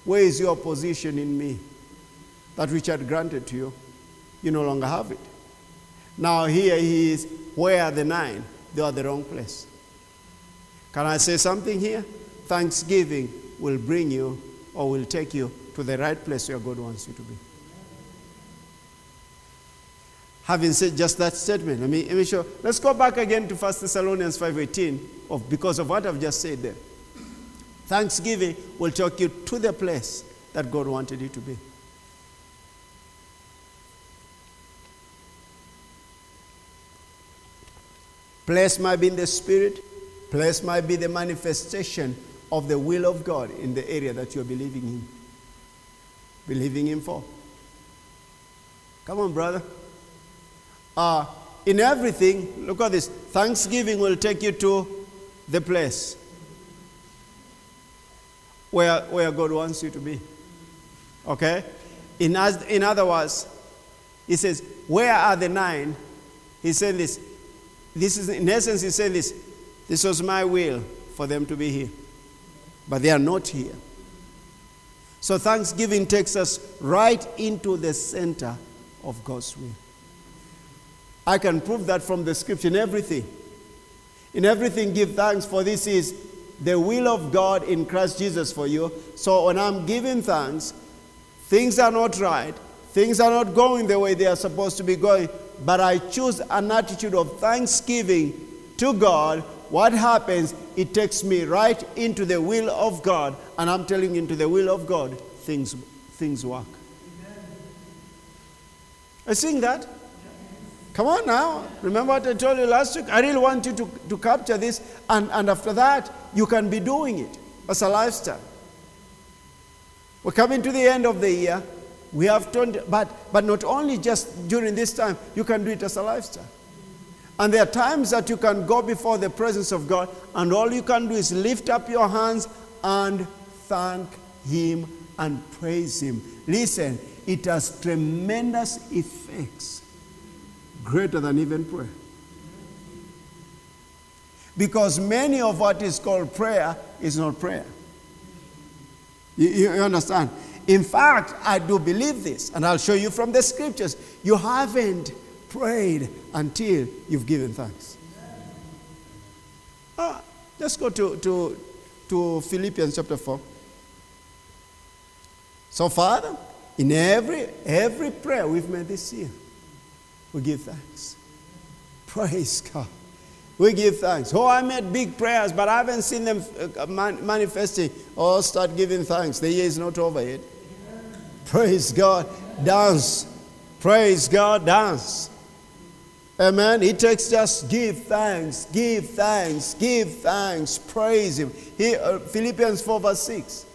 where is your position in me? That which I had granted to you, you no longer have it. Now here he is, where are the nine? They are the wrong place. Can I say something here? Thanksgiving will bring you or will take you to the right place where God wants you to be. Having said just that statement, let me, let me show. Let's go back again to 1 Thessalonians 5.18 of, because of what I've just said there. Thanksgiving will take you to the place that God wanted you to be. Place might be in the spirit, place might be the manifestation of the will of God in the area that you're believing in. Believing Him for. Come on, brother. Uh, in everything, look at this. Thanksgiving will take you to the place where, where God wants you to be. Okay? In, as, in other words, he says, Where are the nine? He said this. This is, in essence, he said this. This was my will for them to be here. But they are not here. So Thanksgiving takes us right into the center of God's will. I can prove that from the scripture in everything. In everything, give thanks, for this is the will of God in Christ Jesus for you. So when I'm giving thanks, things are not right, things are not going the way they are supposed to be going, but I choose an attitude of thanksgiving to God. What happens? It takes me right into the will of God, and I'm telling you, into the will of God, things, things work. I sing that. Come on now. Remember what I told you last week? I really want you to, to capture this, and, and after that, you can be doing it as a lifestyle. We're coming to the end of the year. We have turned, but, but not only just during this time, you can do it as a lifestyle. And there are times that you can go before the presence of God, and all you can do is lift up your hands and thank Him and praise Him. Listen, it has tremendous effects, greater than even prayer. Because many of what is called prayer is not prayer. You, you understand? In fact, I do believe this, and I'll show you from the scriptures. You haven't prayed until you've given thanks. Ah, let's go to, to, to Philippians chapter 4. So, Father, in every, every prayer we've made this year, we give thanks. Praise God. We give thanks. Oh, I made big prayers, but I haven't seen them uh, manifesting. Oh, start giving thanks. The year is not over yet. Praise God. Dance. Praise God. Dance. Amen. It takes just give thanks, give thanks, give thanks, praise Him. Here, uh, Philippians 4, verse 6.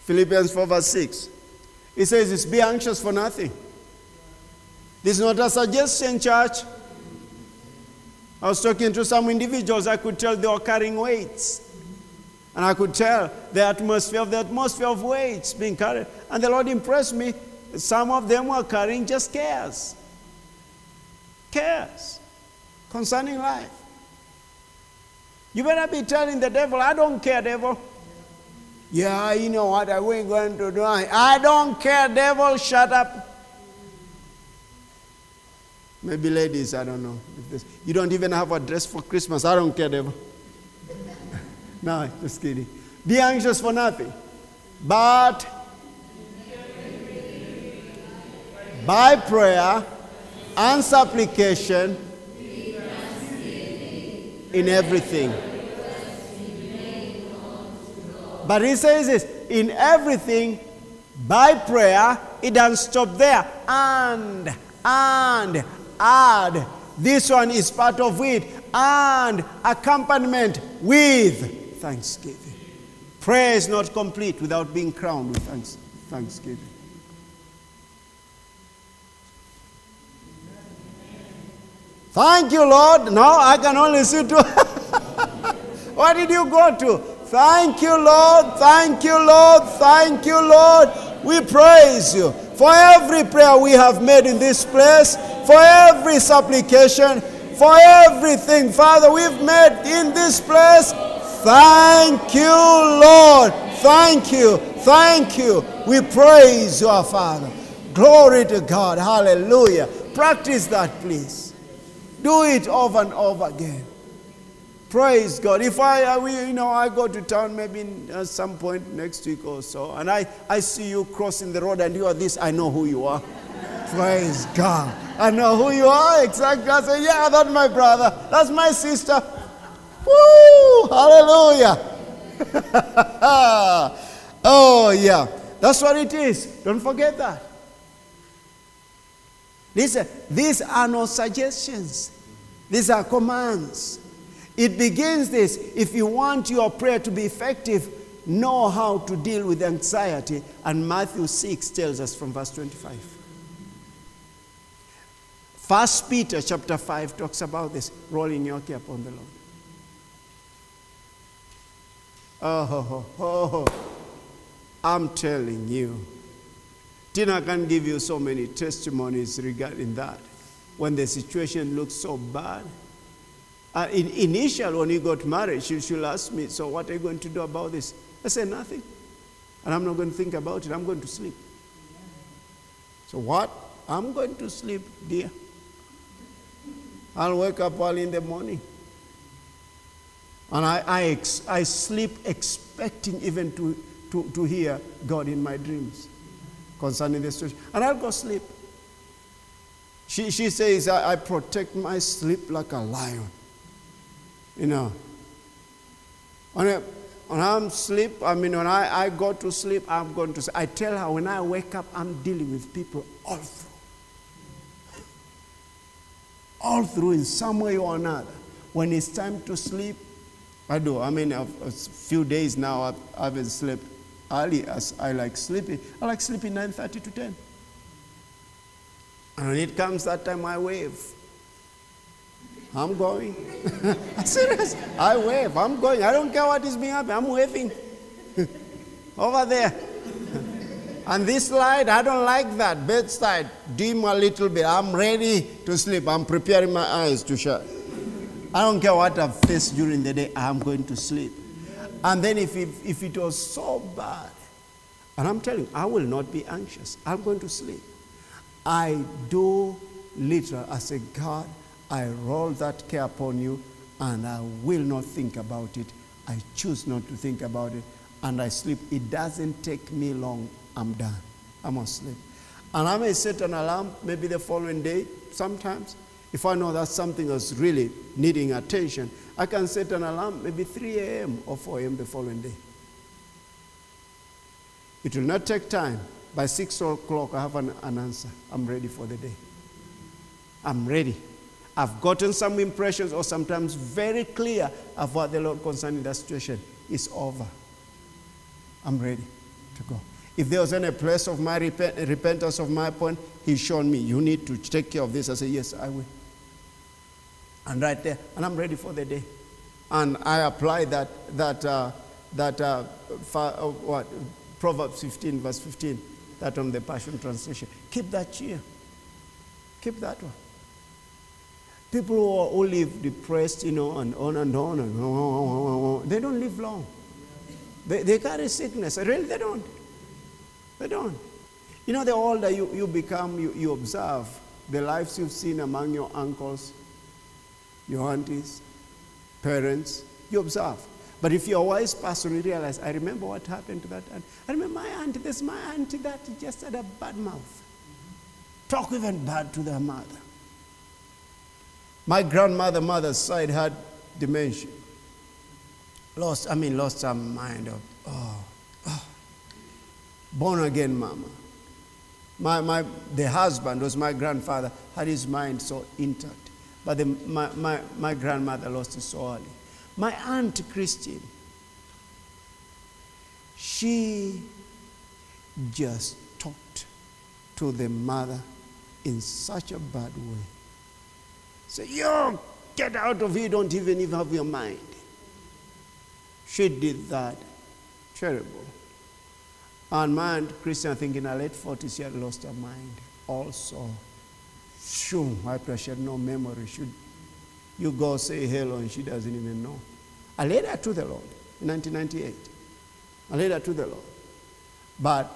Philippians 4, verse 6. He says, it's be anxious for nothing. This is not a suggestion, church. I was talking to some individuals, I could tell they were carrying weights. And I could tell the atmosphere of the atmosphere of weights being carried. And the Lord impressed me. Some of them were carrying just cares. Cares concerning life. You better be telling the devil, I don't care, devil. Yeah, you know what I ain't going to do. I don't care, devil, shut up. Maybe ladies, I don't know. you don't even have a dress for Christmas. I don't care, devil. no, just kidding. Be anxious for nothing. But by prayer and supplication in everything. But he says this in everything by prayer, it doesn't stop there. And, and, add. This one is part of it. And accompaniment with thanksgiving. Prayer is not complete without being crowned with thanks, thanksgiving. Thank you, Lord. Now I can only see to. what did you go to? Thank you, Lord. Thank you, Lord. Thank you, Lord. We praise you for every prayer we have made in this place, for every supplication, for everything, Father, we've made in this place. Thank you, Lord. Thank you. Thank you. We praise you, our Father. Glory to God. Hallelujah. Practice that, please. Do it over and over again. Praise God. If I, uh, we, you know, I go to town maybe at some point next week or so, and I, I see you crossing the road and you are this, I know who you are. Praise God. I know who you are exactly. I say, yeah, that's my brother. That's my sister. Woo! Hallelujah. oh, yeah. That's what it is. Don't forget that. Listen, these are not suggestions, these are commands. It begins this if you want your prayer to be effective, know how to deal with anxiety. And Matthew 6 tells us from verse 25. First Peter chapter 5 talks about this rolling your care upon the Lord. Oh, oh, oh, I'm telling you. Tina can give you so many testimonies regarding that. When the situation looks so bad. Uh, in, initial, when you got married, she, she'll ask me, So, what are you going to do about this? I said, Nothing. And I'm not going to think about it. I'm going to sleep. So, what? I'm going to sleep, dear. I'll wake up early in the morning. And I, I, ex, I sleep expecting even to, to, to hear God in my dreams concerning the situation. And I'll go sleep. She, she says, I, I protect my sleep like a lion. You know. When, I'm sleep, I mean, when I, I go to sleep, I'm going to sleep. I tell her when I wake up, I'm dealing with people all through. All through in some way or another. When it's time to sleep, I do. I mean, a, a few days now, I, I haven't slept early as I like sleeping. I like sleeping 9.30 to 10. And when it comes that time, I wave. I'm going. Serious. I wave. I'm going. I don't care what is being happening. I'm waving. Over there. and this light, I don't like that. Bedside, dim a little bit. I'm ready to sleep. I'm preparing my eyes to shut. I don't care what I've faced during the day, I'm going to sleep. And then if it, if it was so bad, and I'm telling you, I will not be anxious. I'm going to sleep. I do literal. I say, God, I roll that care upon you, and I will not think about it. I choose not to think about it, and I sleep. It doesn't take me long. I'm done. I'm asleep. And I may set an alarm maybe the following day sometimes. If I know that something is really needing attention, I can set an alarm maybe 3 a.m. or 4 a.m. the following day. It will not take time. By 6 o'clock, I have an, an answer. I'm ready for the day. I'm ready. I've gotten some impressions, or sometimes very clear, of what the Lord concerning that situation is over. I'm ready to go. If there was any place of my repent, repentance of my point, He's shown me, you need to take care of this. I say, Yes, I will. And right there, and I'm ready for the day. And I apply that, that, uh, that uh, uh, what, Proverbs 15, verse 15, that on the Passion Translation. Keep that cheer. Keep that one. People who, who live depressed, you know, and on and on and on, they don't live long. They, they carry sickness. Really, they don't. They don't. You know, the older you, you become, you, you observe the lives you've seen among your uncles, your aunties, parents, you observe. But if you're a wise person, you realize, I remember what happened to that aunt. I remember my auntie, this, my auntie that just had a bad mouth. Talk even bad to their mother. My grandmother, mother's side had dementia. Lost, I mean, lost her mind of, oh, oh. Born again mama. My, my, the husband was my grandfather, had his mind so intact. But the, my, my, my grandmother lost it so early. My aunt Christine, she just talked to the mother in such a bad way. Say, you get out of here, don't even have your mind. She did that. Terrible. And my aunt Christian, I think in her late 40s, she had lost her mind also. Shoo, high pressure, no memory. Should you go say hello and she doesn't even know. I led her to the Lord in 1998. I led her to the Lord. But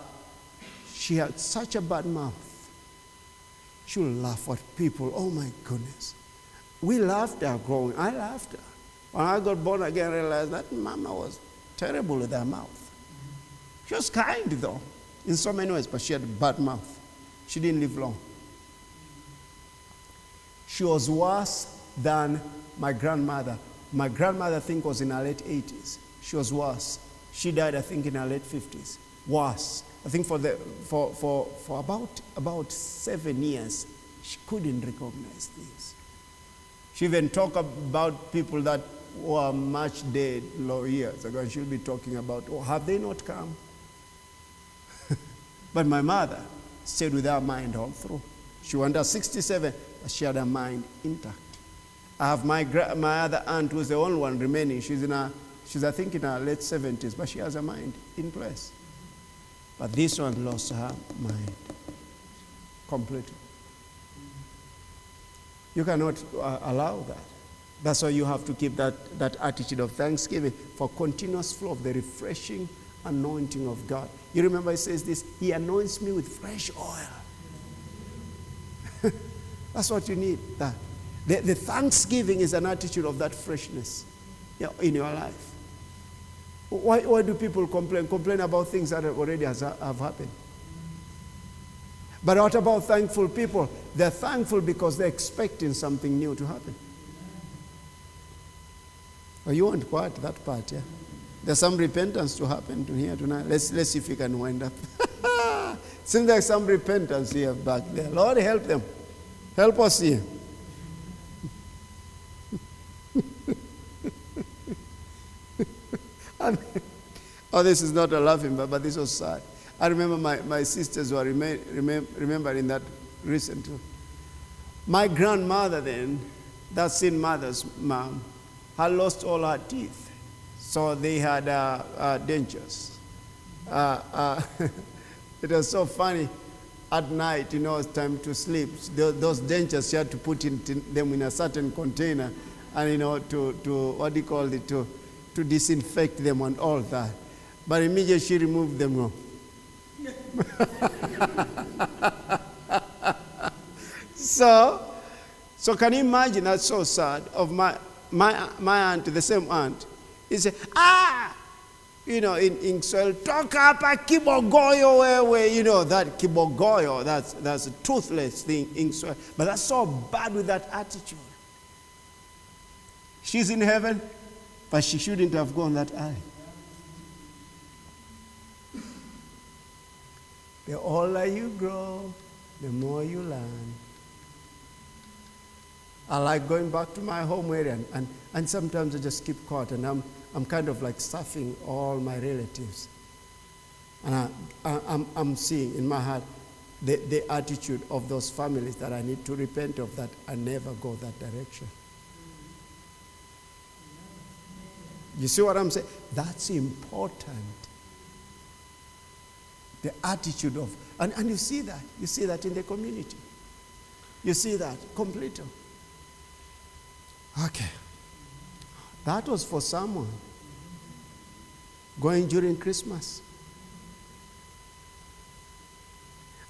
she had such a bad mouth. She would laugh at people. Oh my goodness. We laughed her growing. I laughed her. When I got born again, I realized that mama was terrible with her mouth. She was kind though, in so many ways, but she had a bad mouth. She didn't live long. She was worse than my grandmother. My grandmother, I think, was in her late 80s. She was worse. She died, I think, in her late 50s. Worse. I think for, the, for, for, for about, about seven years, she couldn't recognize things. She even talked about people that were much dead years ago, and she'll be talking about, oh, have they not come? but my mother stayed with her mind all through. She went to 67, but she had her mind intact. I have my, my other aunt who's the only one remaining. She's, in her, she's, I think, in her late 70s, but she has her mind in place. But this one lost her mind completely. You cannot uh, allow that. That's why you have to keep that, that attitude of thanksgiving for continuous flow of the refreshing anointing of God. You remember it says this, He anoints me with fresh oil. That's what you need. That. The, the thanksgiving is an attitude of that freshness in your life. Why, why do people complain? Complain about things that already has, have happened. But what about thankful people? They're thankful because they're expecting something new to happen. Oh, you want part, that part, yeah? There's some repentance to happen to here tonight. Let's, let's see if we can wind up. Seems like some repentance here back there. Lord, help them. Help us here. oh, this is not a laughing, but, but this was sad. I remember my, my sisters were remain, remem, remembering that recently. My grandmother then, that sin mother's mom, had lost all her teeth. So they had uh, uh, dentures. Uh, uh it was so funny. At night, you know, it's time to sleep. Those dentures, you had to put in, them in a certain container and, you know, to, to what do you call it, to, to disinfect them and all that. But immediately she removed them. so, so can you imagine that's so sad of my, my, my aunt, the same aunt. He said, ah, you know, in, in talk up a kibogoyo wewe, you know, that kibogoyo, that's, that's a toothless thing in Swahili. But that's so bad with that attitude. She's in heaven, but she shouldn't have gone that early. The older you grow, the more you learn. I like going back to my home area, and, and, and sometimes I just keep quiet, and I'm, I'm kind of like stuffing all my relatives. And I, I, I'm, I'm seeing in my heart the, the attitude of those families that I need to repent of that I never go that direction. You see what I'm saying? That's important. The attitude of, and, and you see that. You see that in the community. You see that completely. Okay. That was for someone going during Christmas.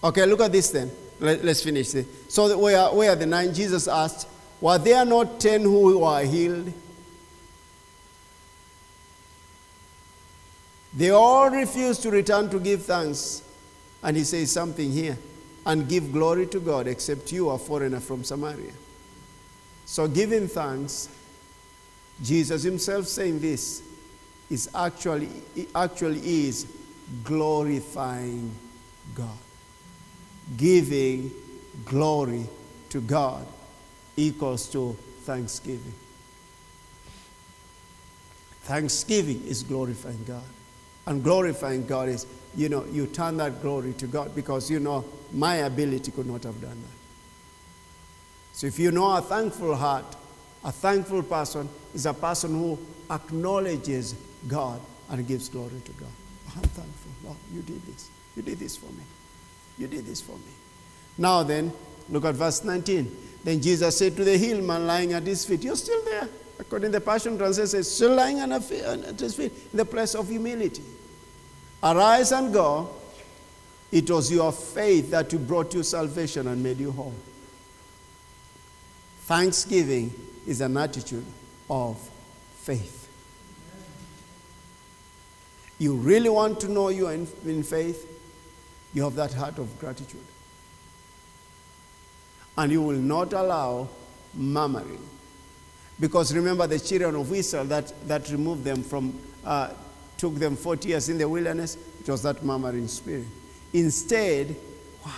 Okay, look at this then. Let, us finish this. So, where, where the nine, Jesus asked, Were there not ten who were healed? They all refused to return to give thanks. And he says something here and give glory to God, except you, a foreigner from Samaria. So, giving thanks, Jesus himself saying this, is actually, actually is glorifying God. Giving glory to God equals to thanksgiving. Thanksgiving is glorifying God. And glorifying God is, you know, you turn that glory to God because you know my ability could not have done that. So if you know a thankful heart, a thankful person is a person who acknowledges God and gives glory to God. Oh, I'm thankful. Lord, you did this. You did this for me. You did this for me. Now then, look at verse 19. Then Jesus said to the hillman lying at his feet, You're still there. According to the Passion Translation, says, still lying at his feet in the place of humility. Arise and go. It was your faith that you brought you salvation and made you whole. Thanksgiving is an attitude of faith. You really want to know you are in, in faith, you have that heart of gratitude. And you will not allow murmuring. Because remember the children of Israel that, that removed them from, uh, took them 40 years in the wilderness, it was that murmuring spirit. Instead, wow,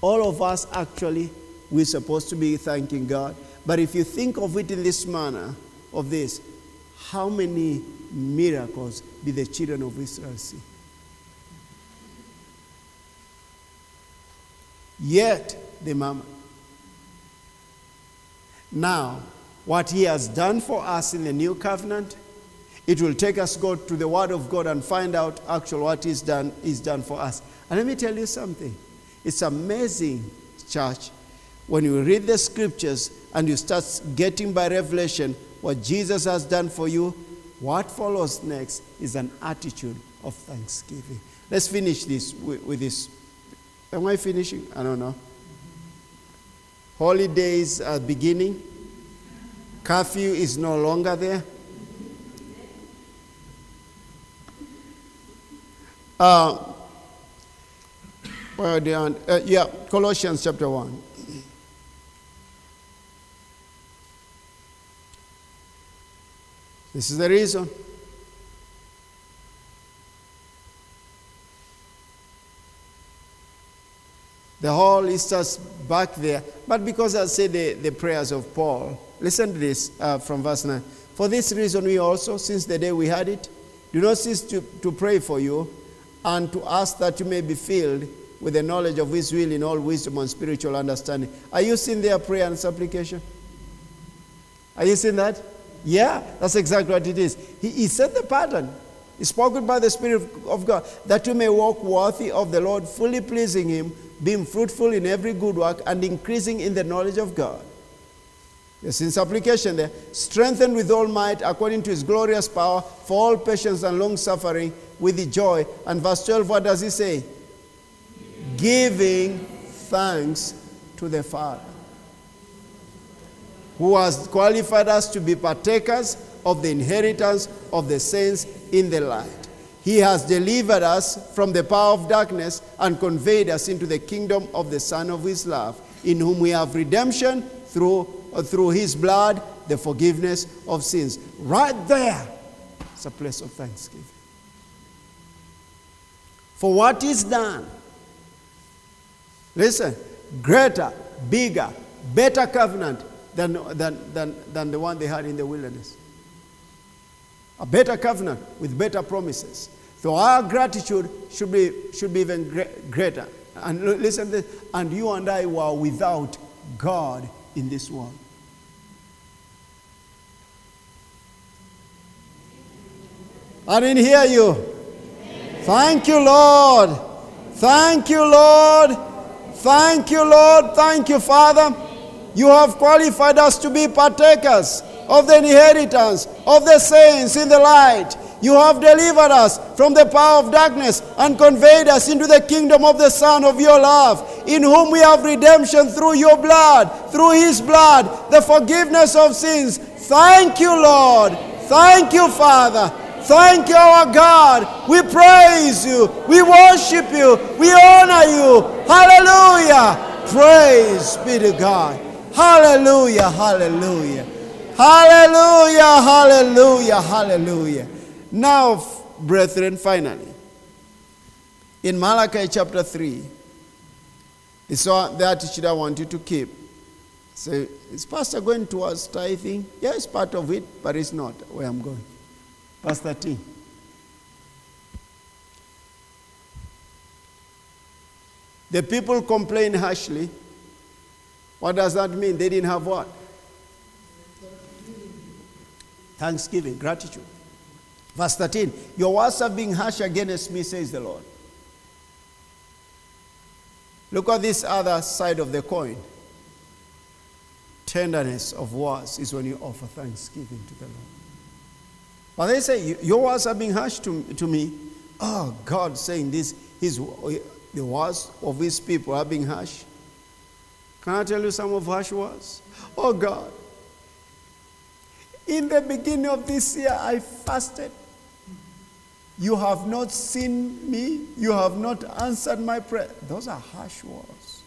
all of us actually we're supposed to be thanking God. But if you think of it in this manner, of this, how many miracles did the children of Israel see? Yet the mama. Now, what he has done for us in the new covenant It will take us go to the Word of God and find out actually what is done is done for us. And let me tell you something. It's amazing, church, when you read the scriptures and you start getting by revelation what Jesus has done for you, what follows next is an attitude of thanksgiving. Let's finish this with, with this. Am I finishing? I don't know. Holidays are beginning. Curfew is no longer there. Uh, well, uh, yeah, Colossians chapter 1. This is the reason. The whole is just back there. But because I say the, the prayers of Paul, listen to this uh, from verse 9. For this reason, we also, since the day we had it, do not cease to, to pray for you and to ask that you may be filled with the knowledge of His will in all wisdom and spiritual understanding. Are you seeing their prayer and supplication? Are you seeing that? Yeah, that's exactly what it is. He, he set the pattern. He spoken by the Spirit of God that you may walk worthy of the Lord, fully pleasing Him, being fruitful in every good work, and increasing in the knowledge of God. There's in supplication there. Strengthened with all might according to his glorious power for all patience and long suffering with the joy. And verse 12, what does he say? Giving thanks to the Father, who has qualified us to be partakers of the inheritance of the saints in the light. He has delivered us from the power of darkness and conveyed us into the kingdom of the Son of His love, in whom we have redemption through, uh, through His blood, the forgiveness of sins. Right there, it's a place of thanksgiving. For what is done, listen, greater, bigger, better covenant than, than, than, than the one they had in the wilderness. A better covenant with better promises. So our gratitude should be, should be even greater. And listen this. And you and I were without God in this world. I didn't hear you. Thank you, Lord. Thank you, Lord. Thank you, Lord. Thank you, Father. You have qualified us to be partakers of the inheritance of the saints in the light. You have delivered us from the power of darkness and conveyed us into the kingdom of the Son of your love, in whom we have redemption through your blood, through his blood, the forgiveness of sins. Thank you, Lord. Thank you, Father. Thank you, our God. We praise you. We worship you. We honor you. Hallelujah. Praise be to God. Hallelujah. Hallelujah. Hallelujah. Hallelujah. Hallelujah. Now, brethren, finally, in Malachi chapter 3, it's the attitude I want you to keep. So, is Pastor going towards tithing? Yes, part of it, but it's not where I'm going. Pastor T. The people complain harshly. What does that mean? They didn't have what? Thanksgiving, gratitude. Verse 13 Your words have been harsh against me, says the Lord. Look at this other side of the coin. Tenderness of words is when you offer thanksgiving to the Lord. But they say, Your words have been harsh to, to me. Oh, God saying this, his, the words of his people are being harsh. Can I tell you some of harsh words? Oh, God. In the beginning of this year, I fasted. You have not seen me. You have not answered my prayer. Those are harsh words.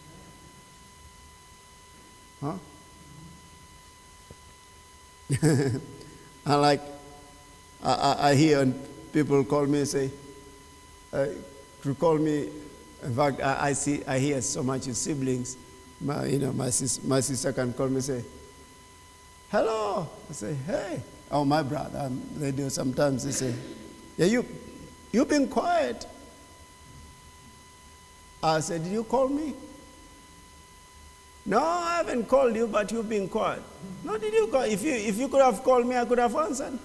Huh? I like, I, I, I, hear people call me and say, uh, to call me, in fact, I, I, see, I hear so much siblings. My, you know, my, sis, my sister can call me and say, hello. I say, hey. Oh, my brother, they do sometimes, they say, yeah, you, you've been quiet. I said, Did you call me? No, I haven't called you, but you've been quiet. No, did you call? If you, if you could have called me, I could have answered.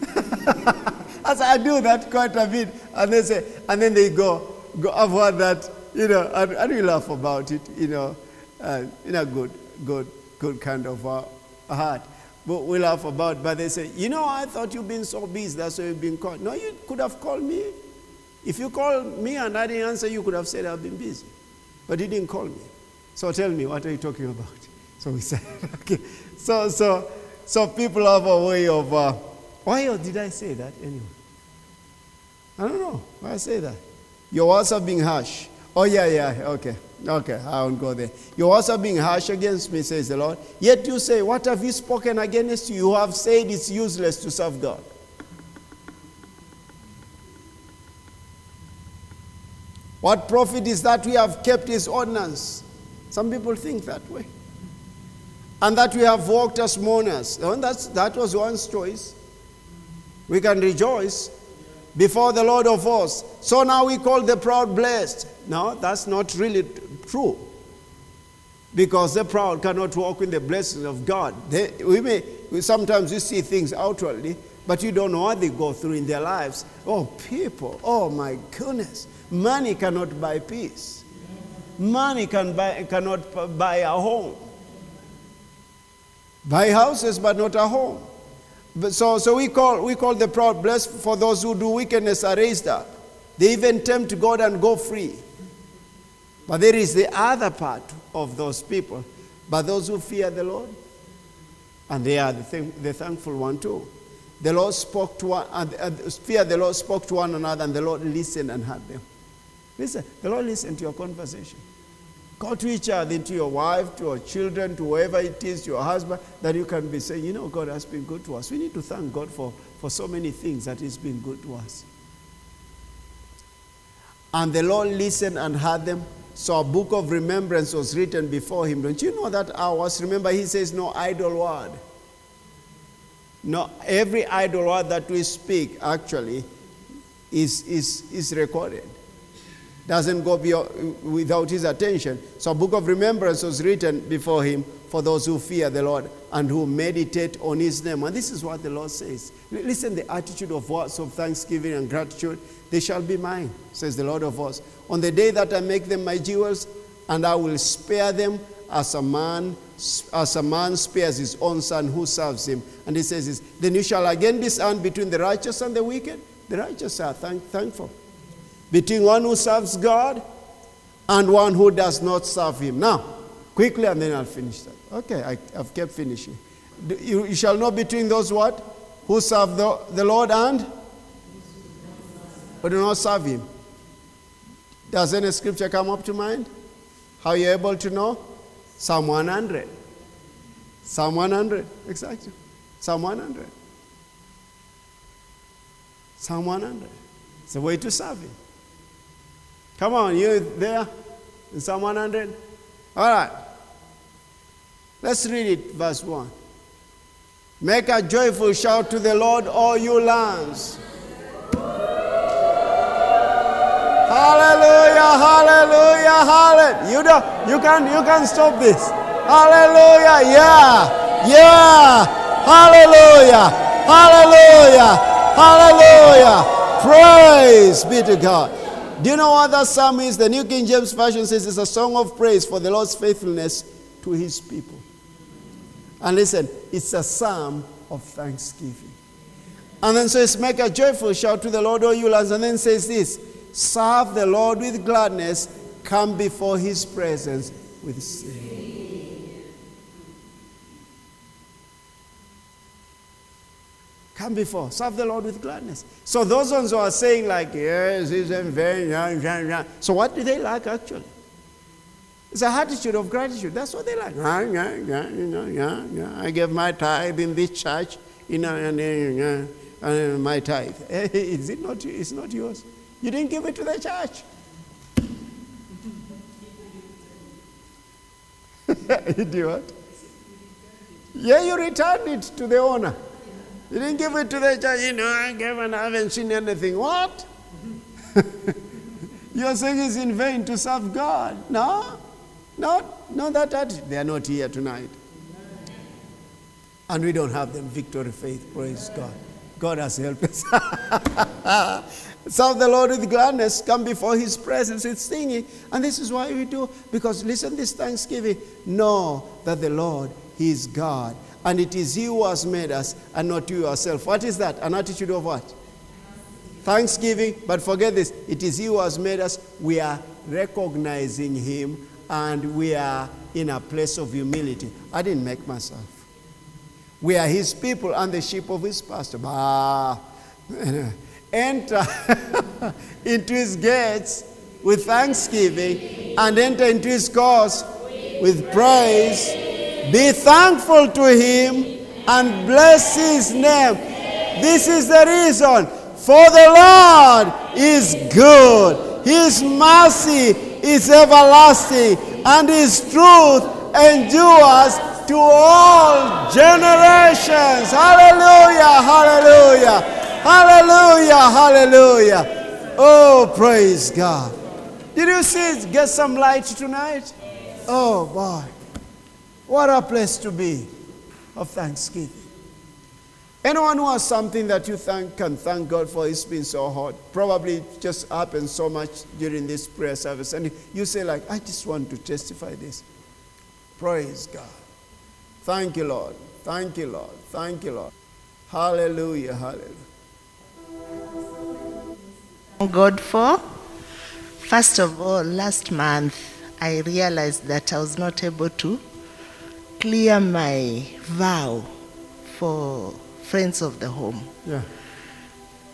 As I do that quite a bit, and they say, and then they go, go. I've heard that, you know, and, and we laugh about it, you know, uh, in a good, good, good kind of uh, heart. We laugh about. But they say, you know, I thought you've been so busy, that's why you've been called. No, you could have called me. If you called me and I didn't answer, you could have said I've been busy. But you didn't call me. So tell me, what are you talking about? So we said, okay. So, so, so people have a way of, uh, why did I say that anyway? I don't know why I say that. Your words are being harsh. Oh, yeah, yeah, okay. Okay, I won't go there. Your words are being harsh against me, says the Lord. Yet you say, What have you spoken against you? You have said it's useless to serve God. What profit is that we have kept his ordinance? Some people think that way. And that we have walked as mourners. That's, that was one's choice. We can rejoice before the Lord of hosts. So now we call the proud blessed. No, that's not really true. Because the proud cannot walk in the blessings of God. They, we may, sometimes you see things outwardly, but you don't know what they go through in their lives. Oh, people, oh my goodness. Money cannot buy peace. Money can buy, cannot buy a home. Buy houses, but not a home. But so, so we, call, we call the proud blessed, for those who do wickedness are raised up. They even tempt God and go free. But there is the other part of those people. But those who fear the Lord, and they are the, th- the thankful one too. The Lord spoke to one, fear the Lord spoke to one another, and the Lord listened and heard them. Listen, the Lord listened to your conversation. Call to each other, to your wife, to your children, to whoever it is, to your husband, that you can be saying, you know, God has been good to us. We need to thank God for, for so many things that He's been good to us. And the Lord listened and heard them. So a book of remembrance was written before him. Don't you know that ours? Remember, he says no idle word. No, every idle word that we speak actually is, is, is recorded doesn't go without his attention. So a book of remembrance was written before him for those who fear the Lord and who meditate on his name. And this is what the Lord says. Listen, the attitude of words of thanksgiving and gratitude, they shall be mine, says the Lord of hosts. On the day that I make them my jewels, and I will spare them as a man as a man spares his own son who serves him. And he says this, then you shall again discern between the righteous and the wicked. The righteous are thank, thankful between one who serves God and one who does not serve Him. Now, quickly, and then I'll finish that. Okay, I, have kept finishing. You, you, shall know between those what? Who serve the, the Lord and who do not serve Him. Does any scripture come up to mind? How are you able to know? Psalm 100. Psalm 100, exactly. Psalm 100. Psalm 100. It's a way to serve Him. Come on, you there in Psalm 100? All right. Let's read it, verse 1. Make a joyful shout to the Lord, all you lands. Hallelujah, hallelujah, hallelujah. You don't, you can't you can't stop this. Hallelujah, yeah, yeah, hallelujah, hallelujah, hallelujah. Praise be to God. Do you know what that psalm is? The New King James Version says it's a song of praise for the Lord's faithfulness to his people. And listen, it's a psalm of thanksgiving. And then says, Make a joyful shout to the Lord, O you lands. And then says this Serve the Lord with gladness, come before his presence with singing. Come before. Serve the Lord with gladness. So those ones who are saying like, yes, yeah, yeah. So what do they like actually? It's a attitude of gratitude. That's what they like. Yeah, yeah, yeah, you know, yeah, yeah. I gave my tithe in this church, you know, and, and, and my tithe. Is it not? It's not yours. You didn't give it to the church. what? Yeah, you returned it to the owner. You didn't give it to the church. You know, I gave and I haven't seen anything. What? You're saying it's in vain to serve God. No, not, not that attitude. They are not here tonight. And we don't have them victory faith. Praise God. God has helped us. Serve the Lord with gladness, come before his presence with singing. And this is why we do. Because listen, this Thanksgiving, know that the Lord, he is God. And it is he who has made us and not you yourself. What is that? An attitude of what? Thanksgiving. But forget this it is he who has made us. We are recognizing him and we are in a place of humility. I didn't make myself. We are his people and the sheep of his pasture. Bah. enter into his gates with thanksgiving and enter into his courts with praise. Be thankful to him and bless his name. This is the reason. For the Lord is good, his mercy is everlasting, and his truth endures to all generations. Hallelujah, hallelujah, hallelujah, hallelujah. Oh, praise God. Did you see it get some light tonight? Oh, boy. What a place to be of thanksgiving. Anyone who has something that you thank can thank God for, it's been so hard. Probably just happened so much during this prayer service. And you say, like, I just want to testify this. Praise God. Thank you, Lord. Thank you, Lord. Thank you, Lord. Hallelujah. Hallelujah. God for? First of all, last month I realized that I was not able to clear my vow for friends of the home. Yeah.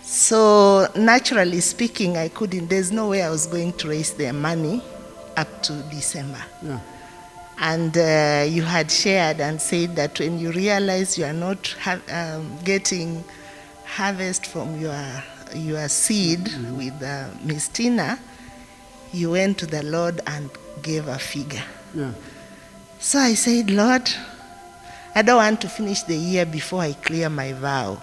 So, naturally speaking, I couldn't, there's no way I was going to raise their money up to December. Yeah. And uh, you had shared and said that when you realize you are not um, getting harvest from your, your seed with uh, Miss Tina, you went to the Lord and gave a figure. Yeah. So I said, Lord, I don't want to finish the year before I clear my vow.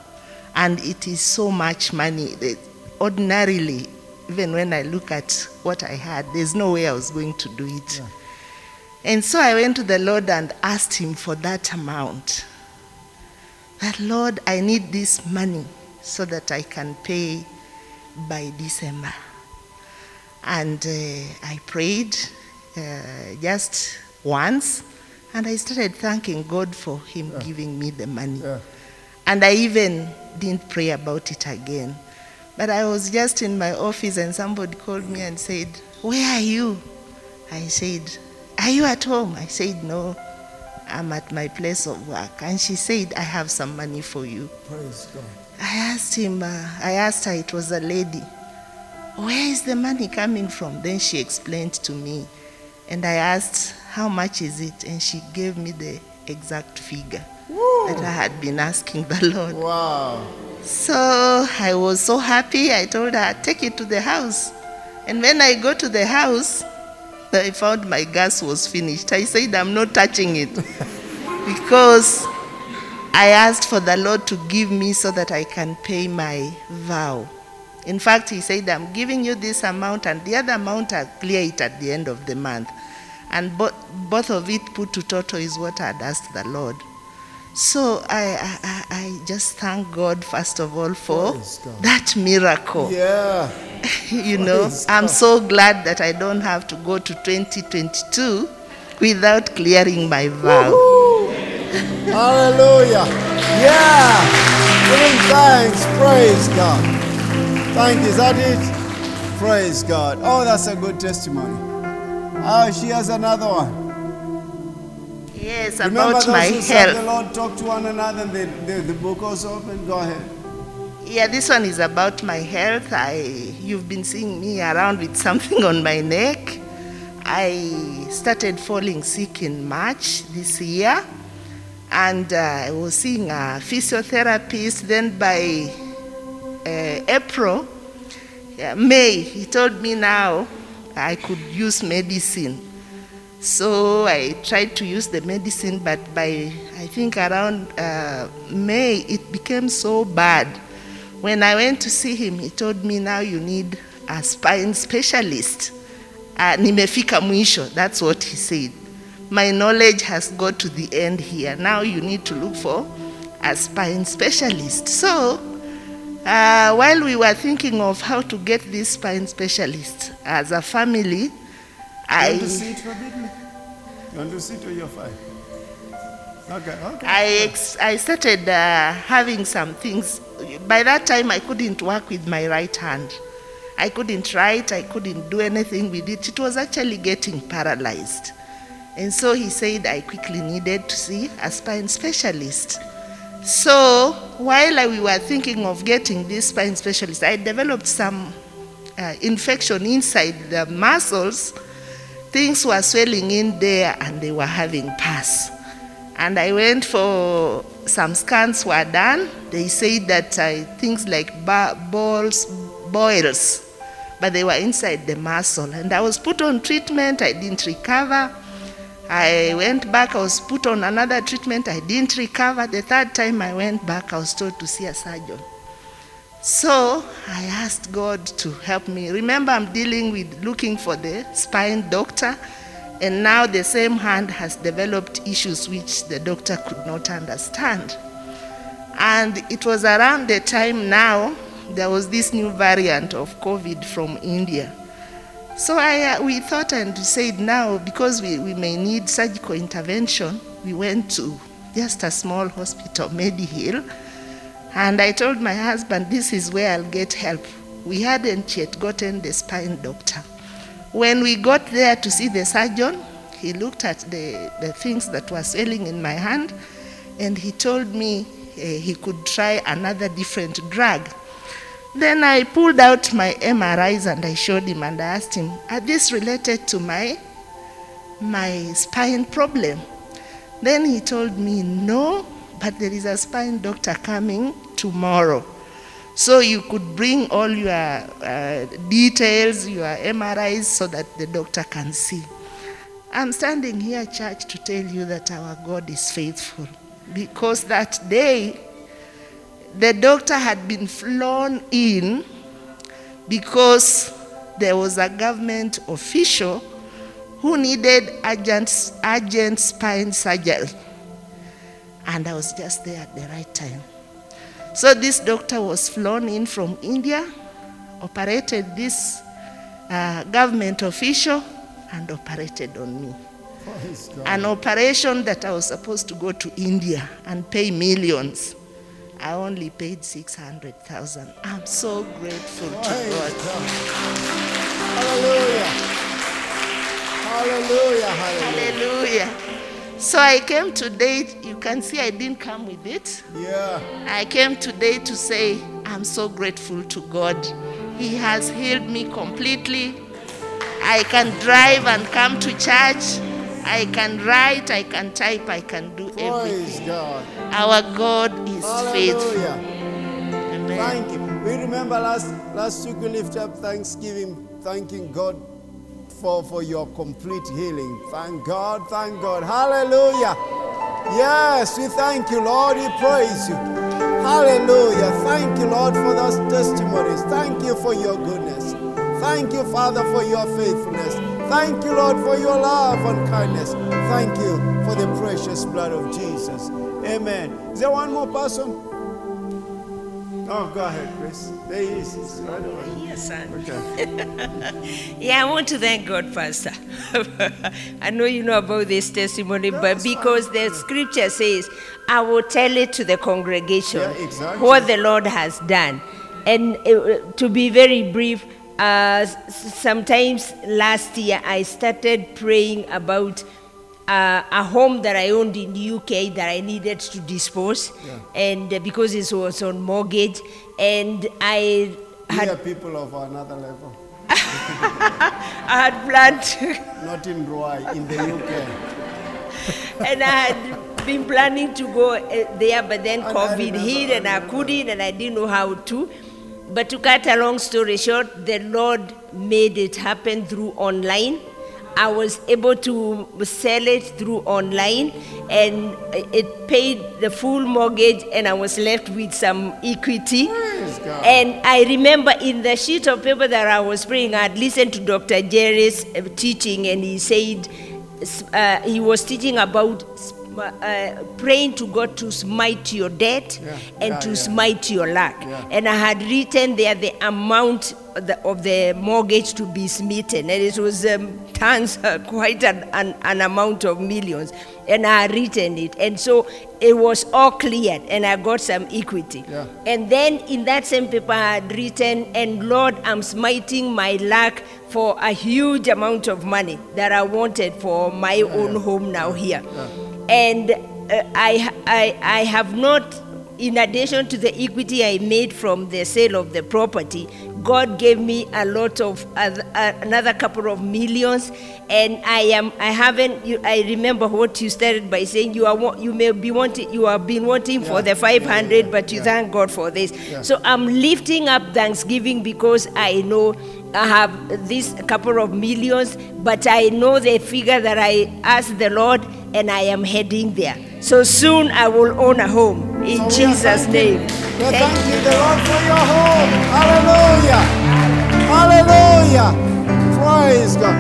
And it is so much money that ordinarily, even when I look at what I had, there's no way I was going to do it. And so I went to the Lord and asked Him for that amount. That, Lord, I need this money so that I can pay by December. And uh, I prayed uh, just once, and I started thanking God for Him giving me the money. Yeah. And I even didn't pray about it again. But I was just in my office, and somebody called me and said, Where are you? I said, Are you at home? I said, No, I'm at my place of work. And she said, I have some money for you. Praise God. I asked him, uh, I asked her, it was a lady, where is the money coming from? Then she explained to me. And I asked, how much is it? And she gave me the exact figure that I had been asking the Lord. Wow. So I was so happy. I told her, take it to the house. And when I go to the house, I found my gas was finished. I said, I'm not touching it because I asked for the Lord to give me so that I can pay my vow. In fact, He said, I'm giving you this amount, and the other amount I'll clear it at the end of the month. And bo- both of it put to total is what I'd asked the Lord. So I, I, I I just thank God, first of all, for that miracle. Yeah. you know, Praise I'm so glad that I don't have to go to 2022 without clearing my vow. Hallelujah. Yeah. Giving thanks. Praise God. Thank you. Is that it? Praise God. Oh, that's a good testimony. Oh, she has another one. Yes, Remember about my who serve the. Lord talk to one another and the, the, the book was open? Go ahead. Yeah, this one is about my health. I, you've been seeing me around with something on my neck. I started falling sick in March this year, and uh, I was seeing a physiotherapist. Then by uh, April, yeah, May, he told me now I could use medicine. So I tried to use the medicine, but by I think around uh, May, it became so bad. When I went to see him, he told me now you need a spine specialist. Uh, nimefika mwisho, that's what he said. My knowledge has got to the end here. Now you need to look for a spine specialist. So Uh, while we were thinking of how to get this spine specialist as a family, You want to I, for? You want to sit or you're fine? Okay, okay. I, ex- I started uh, having some things. By that time, I couldn't work with my right hand. I couldn't write, I couldn't do anything with it. It was actually getting paralyzed. And so he said I quickly needed to see a spine specialist. So while we were thinking of getting this spine specialist, I developed some uh, infection inside the muscles. Things were swelling in there and they were having pus. And I went for some scans were done. They said that uh, things like ba- balls, boils, but they were inside the muscle. And I was put on treatment. I didn't recover. I went back. I was put on another treatment. I didn't recover. The third time I went back, I was told to see a surgeon. So I asked God to help me. Remember, I'm dealing with looking for the spine doctor, and now the same hand has developed issues which the doctor could not understand. And it was around the time now there was this new variant of COVID from India. So I, uh, we thought and we said now, because we, we may need surgical intervention, we went to just a small hospital, Mediheal, and I told my husband, this is where I'll get help. We hadn't yet gotten the spine doctor. When we got there to see the surgeon, he looked at the, the things that were swelling in my hand and he told me uh, he could try another different drug. Then I pulled out my MRIs and I showed him and I asked him, Are these related to my, my spine problem? Then he told me, No, but there is a spine doctor coming tomorrow. So you could bring all your uh, details, your MRIs, so that the doctor can see. I'm standing here, church, to tell you that our God is faithful. Because that day, the doctor had been flown in because there was a government official who needed urgent, urgent spine surgery. And I was just there at the right time. So this doctor was flown in from India, operated this uh, government official, and operated on me. An operation that I was supposed to go to India and pay millions. I only paid 600,000. I'm so grateful to God. Hallelujah. Hallelujah. Hallelujah. Hallelujah. So I came today, you can see I didn't come with it. Yeah. I came today to say I'm so grateful to God. He has healed me completely. I can drive and come to church. I can write, I can type, I can do everything. Praise everything. God. Our God is faithful. Amen. Thank you. We remember last last week we lifted up Thanksgiving, thanking God for, for your complete healing. Thank God, thank God. Hallelujah. Yes, we thank you, Lord. We praise you. Hallelujah. Thank you, Lord, for those testimonies. Thank you for your goodness. Thank you, Father, for your faithfulness. Thank you, Lord, for your love and kindness. Thank you for the precious blood of Jesus. Amen. Is there one more person? Oh, go ahead, Chris. There he is. He's right over here. Yes, son. Okay. Yeah, I want to thank God, Pastor. I know you know about this testimony, but because the scripture says, I will tell it to the congregation Yeah, exactly. what the Lord has done. And uh, to be very brief, uh, sometimes last year I started praying about uh, a home that I owned in the UK that I needed to dispose, and uh, because it was on mortgage, and I We had are people of another level. I had planned to. Not in Ruai, in the UK. and I had been planning to go uh, there, but then And COVID hit and I couldn't, and I didn't know how to. But to cut a long story short, the Lord made it happen through online. I was able to sell it through online, and it paid the full mortgage, and I was left with some equity. And I remember in the sheet of paper that I was praying, I had listened to Dr. Jerry's uh, teaching, and he said uh, he was teaching about uh, praying to God to smite your debt Yeah, and yeah, to yeah. smite your lack. And I had written there the amount the, of the mortgage to be smitten, and it was um, tons, uh, quite an, an, an amount of millions. And I had written it, and so it was all cleared, and I got some equity. Yeah. And then in that same paper, I had written, and Lord, I'm smiting my lack for a huge amount of money that I wanted for my own home now here. And uh, I, I, I have not, in addition to the equity I made from the sale of the property, God gave me a lot of uh, another couple of millions, and I am I haven't. You, I remember what you started by saying you are you may be wanting you have been wanting for the 500, Yeah, yeah, but you yeah. thank God for this. Yeah. So I'm lifting up Thanksgiving because I know I have this couple of millions, but I know the figure that I asked the Lord, and I am heading there. So soon I will own a home in So Jesus' name. Are Thank you, the Lord for your home. Hallelujah. Hallelujah. Praise God.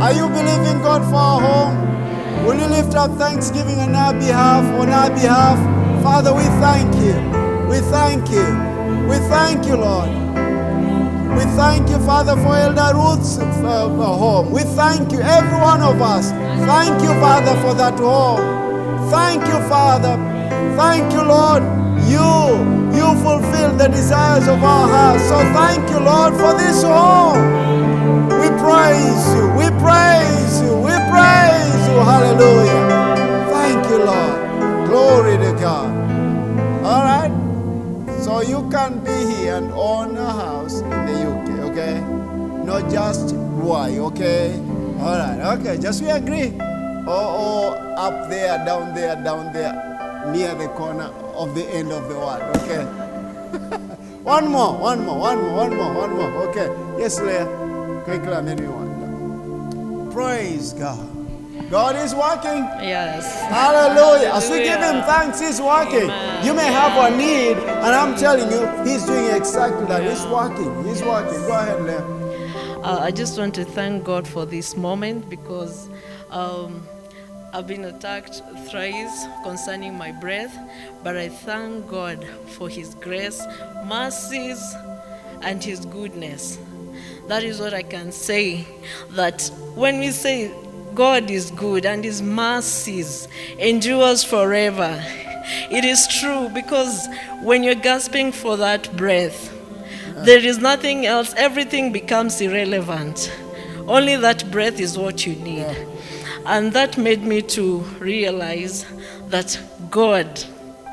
Are you believing God for our home? Will you lift up thanksgiving on our behalf? On our behalf, Father, we thank you. We thank you. We thank you, Lord. We thank you, Father, for Elder Ruth's uh, home. We thank you, every one of us. Thank you, Father, for that home. Thank you, Father. Thank you, Lord. You, you fulfill the desires of our hearts. So thank you, Lord, for this home. We praise you. We praise you. We praise you. Hallelujah. Thank you, Lord. Glory to God. All right. So you can be here and own a house okay? Not just why, okay? All right, okay, just we agree. Oh, or up there, down there, down there, near the corner of the end of the world, okay? one more, one more, one more, one more, one more, okay? Yes, Leah. Quickly, and. Praise God. God is working. Yes. Hallelujah. As we give him thanks, he's working. You may have a need, and I'm telling you, he's doing exactly that. He's working. He's working. Go ahead, Leah. Uh, I just want to thank God for this moment because um, I've been attacked thrice concerning my breath, but I thank God for His grace, mercies, and His goodness. That is what I can say. That when we say God is good and His mercies endures forever, it is true because when you're gasping for that breath, there is nothing else, everything becomes irrelevant. Only that breath is what you need. And that made me to realize that God,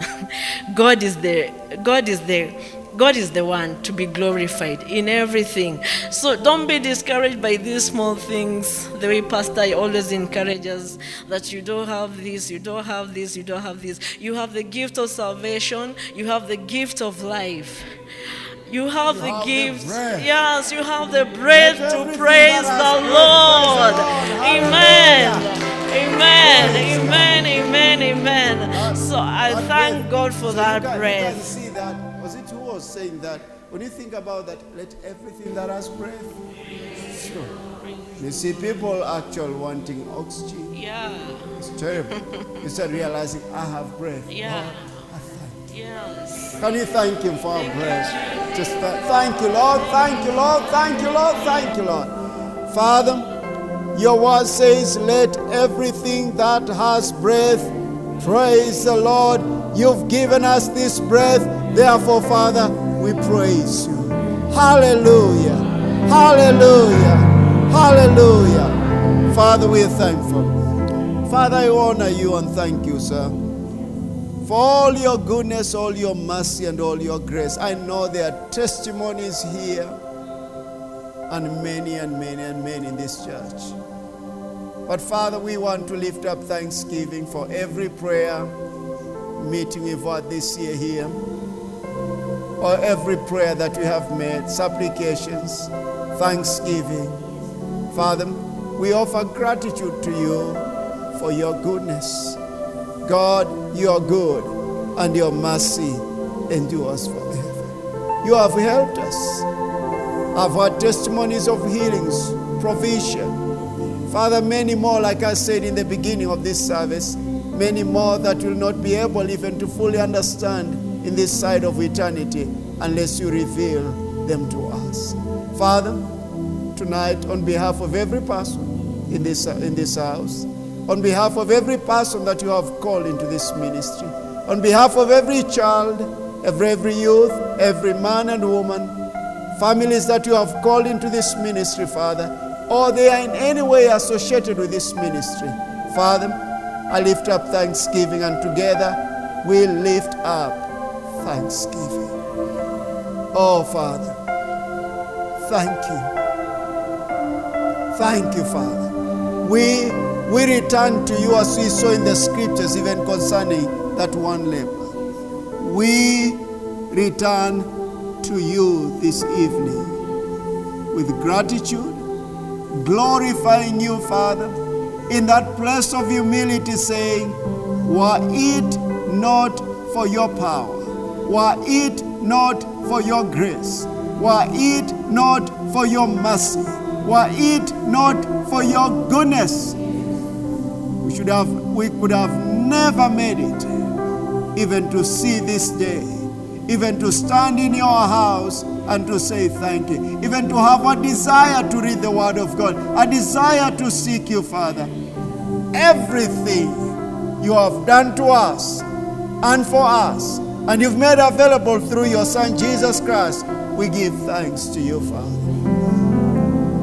God is the God is the God is the one to be glorified in everything. So don't be discouraged by these small things. The way Pastor always encourages that you don't have this, you don't have this, you don't have this. You have the gift of salvation, you have the gift of life. You have the have gift. breath. yes, you have the breath to praise the Lord. the. Amen. Amen. Amen. Amen. Amen. So I thank. God for that you You breath. See. Was it who was saying that? When you think about that, let everything that has breath. Sure. You see, people actually wanting oxygen. Yeah. It's terrible. you start realizing, I have breath. Yeah. Lord, I thank you. Yes. Can you thank Him for our breath? Just th- thank you, Lord. Thank you, Lord. Thank you, Lord. Thank you, Lord. Father, your word says, let everything that has breath praise the Lord. You've given us this breath. Therefore, Father, we praise you. Hallelujah. Hallelujah. Hallelujah. Father, we are thankful. Father, I honor you and thank you, sir for all your goodness, all your mercy, and all your grace. I know there are testimonies here, and many and many and many in this church. But Father, we want to lift up thanksgiving for every prayer meeting we've had this year here, or every prayer that we have made, supplications, thanksgiving. Father, we offer gratitude to you for your goodness. God, you are good, and your mercy endures forever. You have helped us. I've had testimonies of healings, provision. Father, many more, like I said in the beginning of this service, many more that will not be able even to fully understand in this side of eternity unless you reveal them to us. Father, tonight, on behalf of every person in this, in this house, on behalf of every person that you have called into this ministry, on behalf of every child, every, every youth, every man and woman, families that you have called into this ministry, Father, or they are in any way associated with this ministry, Father, I lift up thanksgiving, and together we lift up thanksgiving. Oh, Father, thank you. Thank you, Father. We, we return to you as we saw in the scriptures, even concerning that one leper. We return to you this evening with gratitude, glorifying you, Father, in that place of humility, saying, Were it not for your power, were it not for your grace, were it not for your mercy, were it not for your goodness, we should have we could have never made it even to see this day, even to stand in your house and to say thank you, even to have a desire to read the Word of God, a desire to seek you, Father. Everything you have done to us and for us, and you've made available through your Son Jesus Christ, we give thanks to you, Father.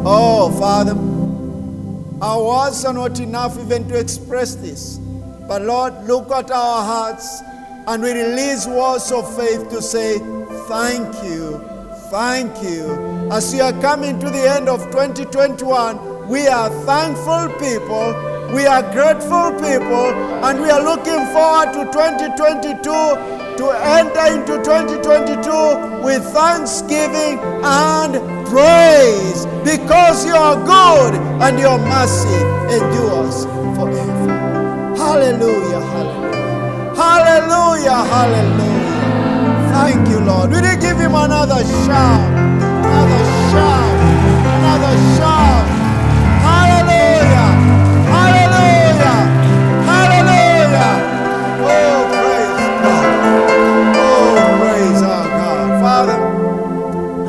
Oh, Father, our words are not enough even to express this. But Lord, look at our hearts and we release words of faith to say, Thank you, thank you. As we are coming to the end of 2021, we are thankful people, we are grateful people, and we are looking forward to 2022 to enter into 2022 with thanksgiving and praise because you are good and your mercy endures forever. Hallelujah, hallelujah. Hallelujah, hallelujah. Thank you, Lord. Will you give him another shout? Another shout. Another shout. Hallelujah. Hallelujah. Hallelujah. Oh, praise God. Oh, praise our God. Father,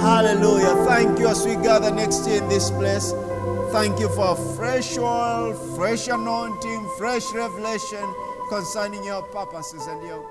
hallelujah. Thank you as we gather next year in this place. Thank you for fresh oil, fresh anointing, fresh revelation concerning your purposes and your.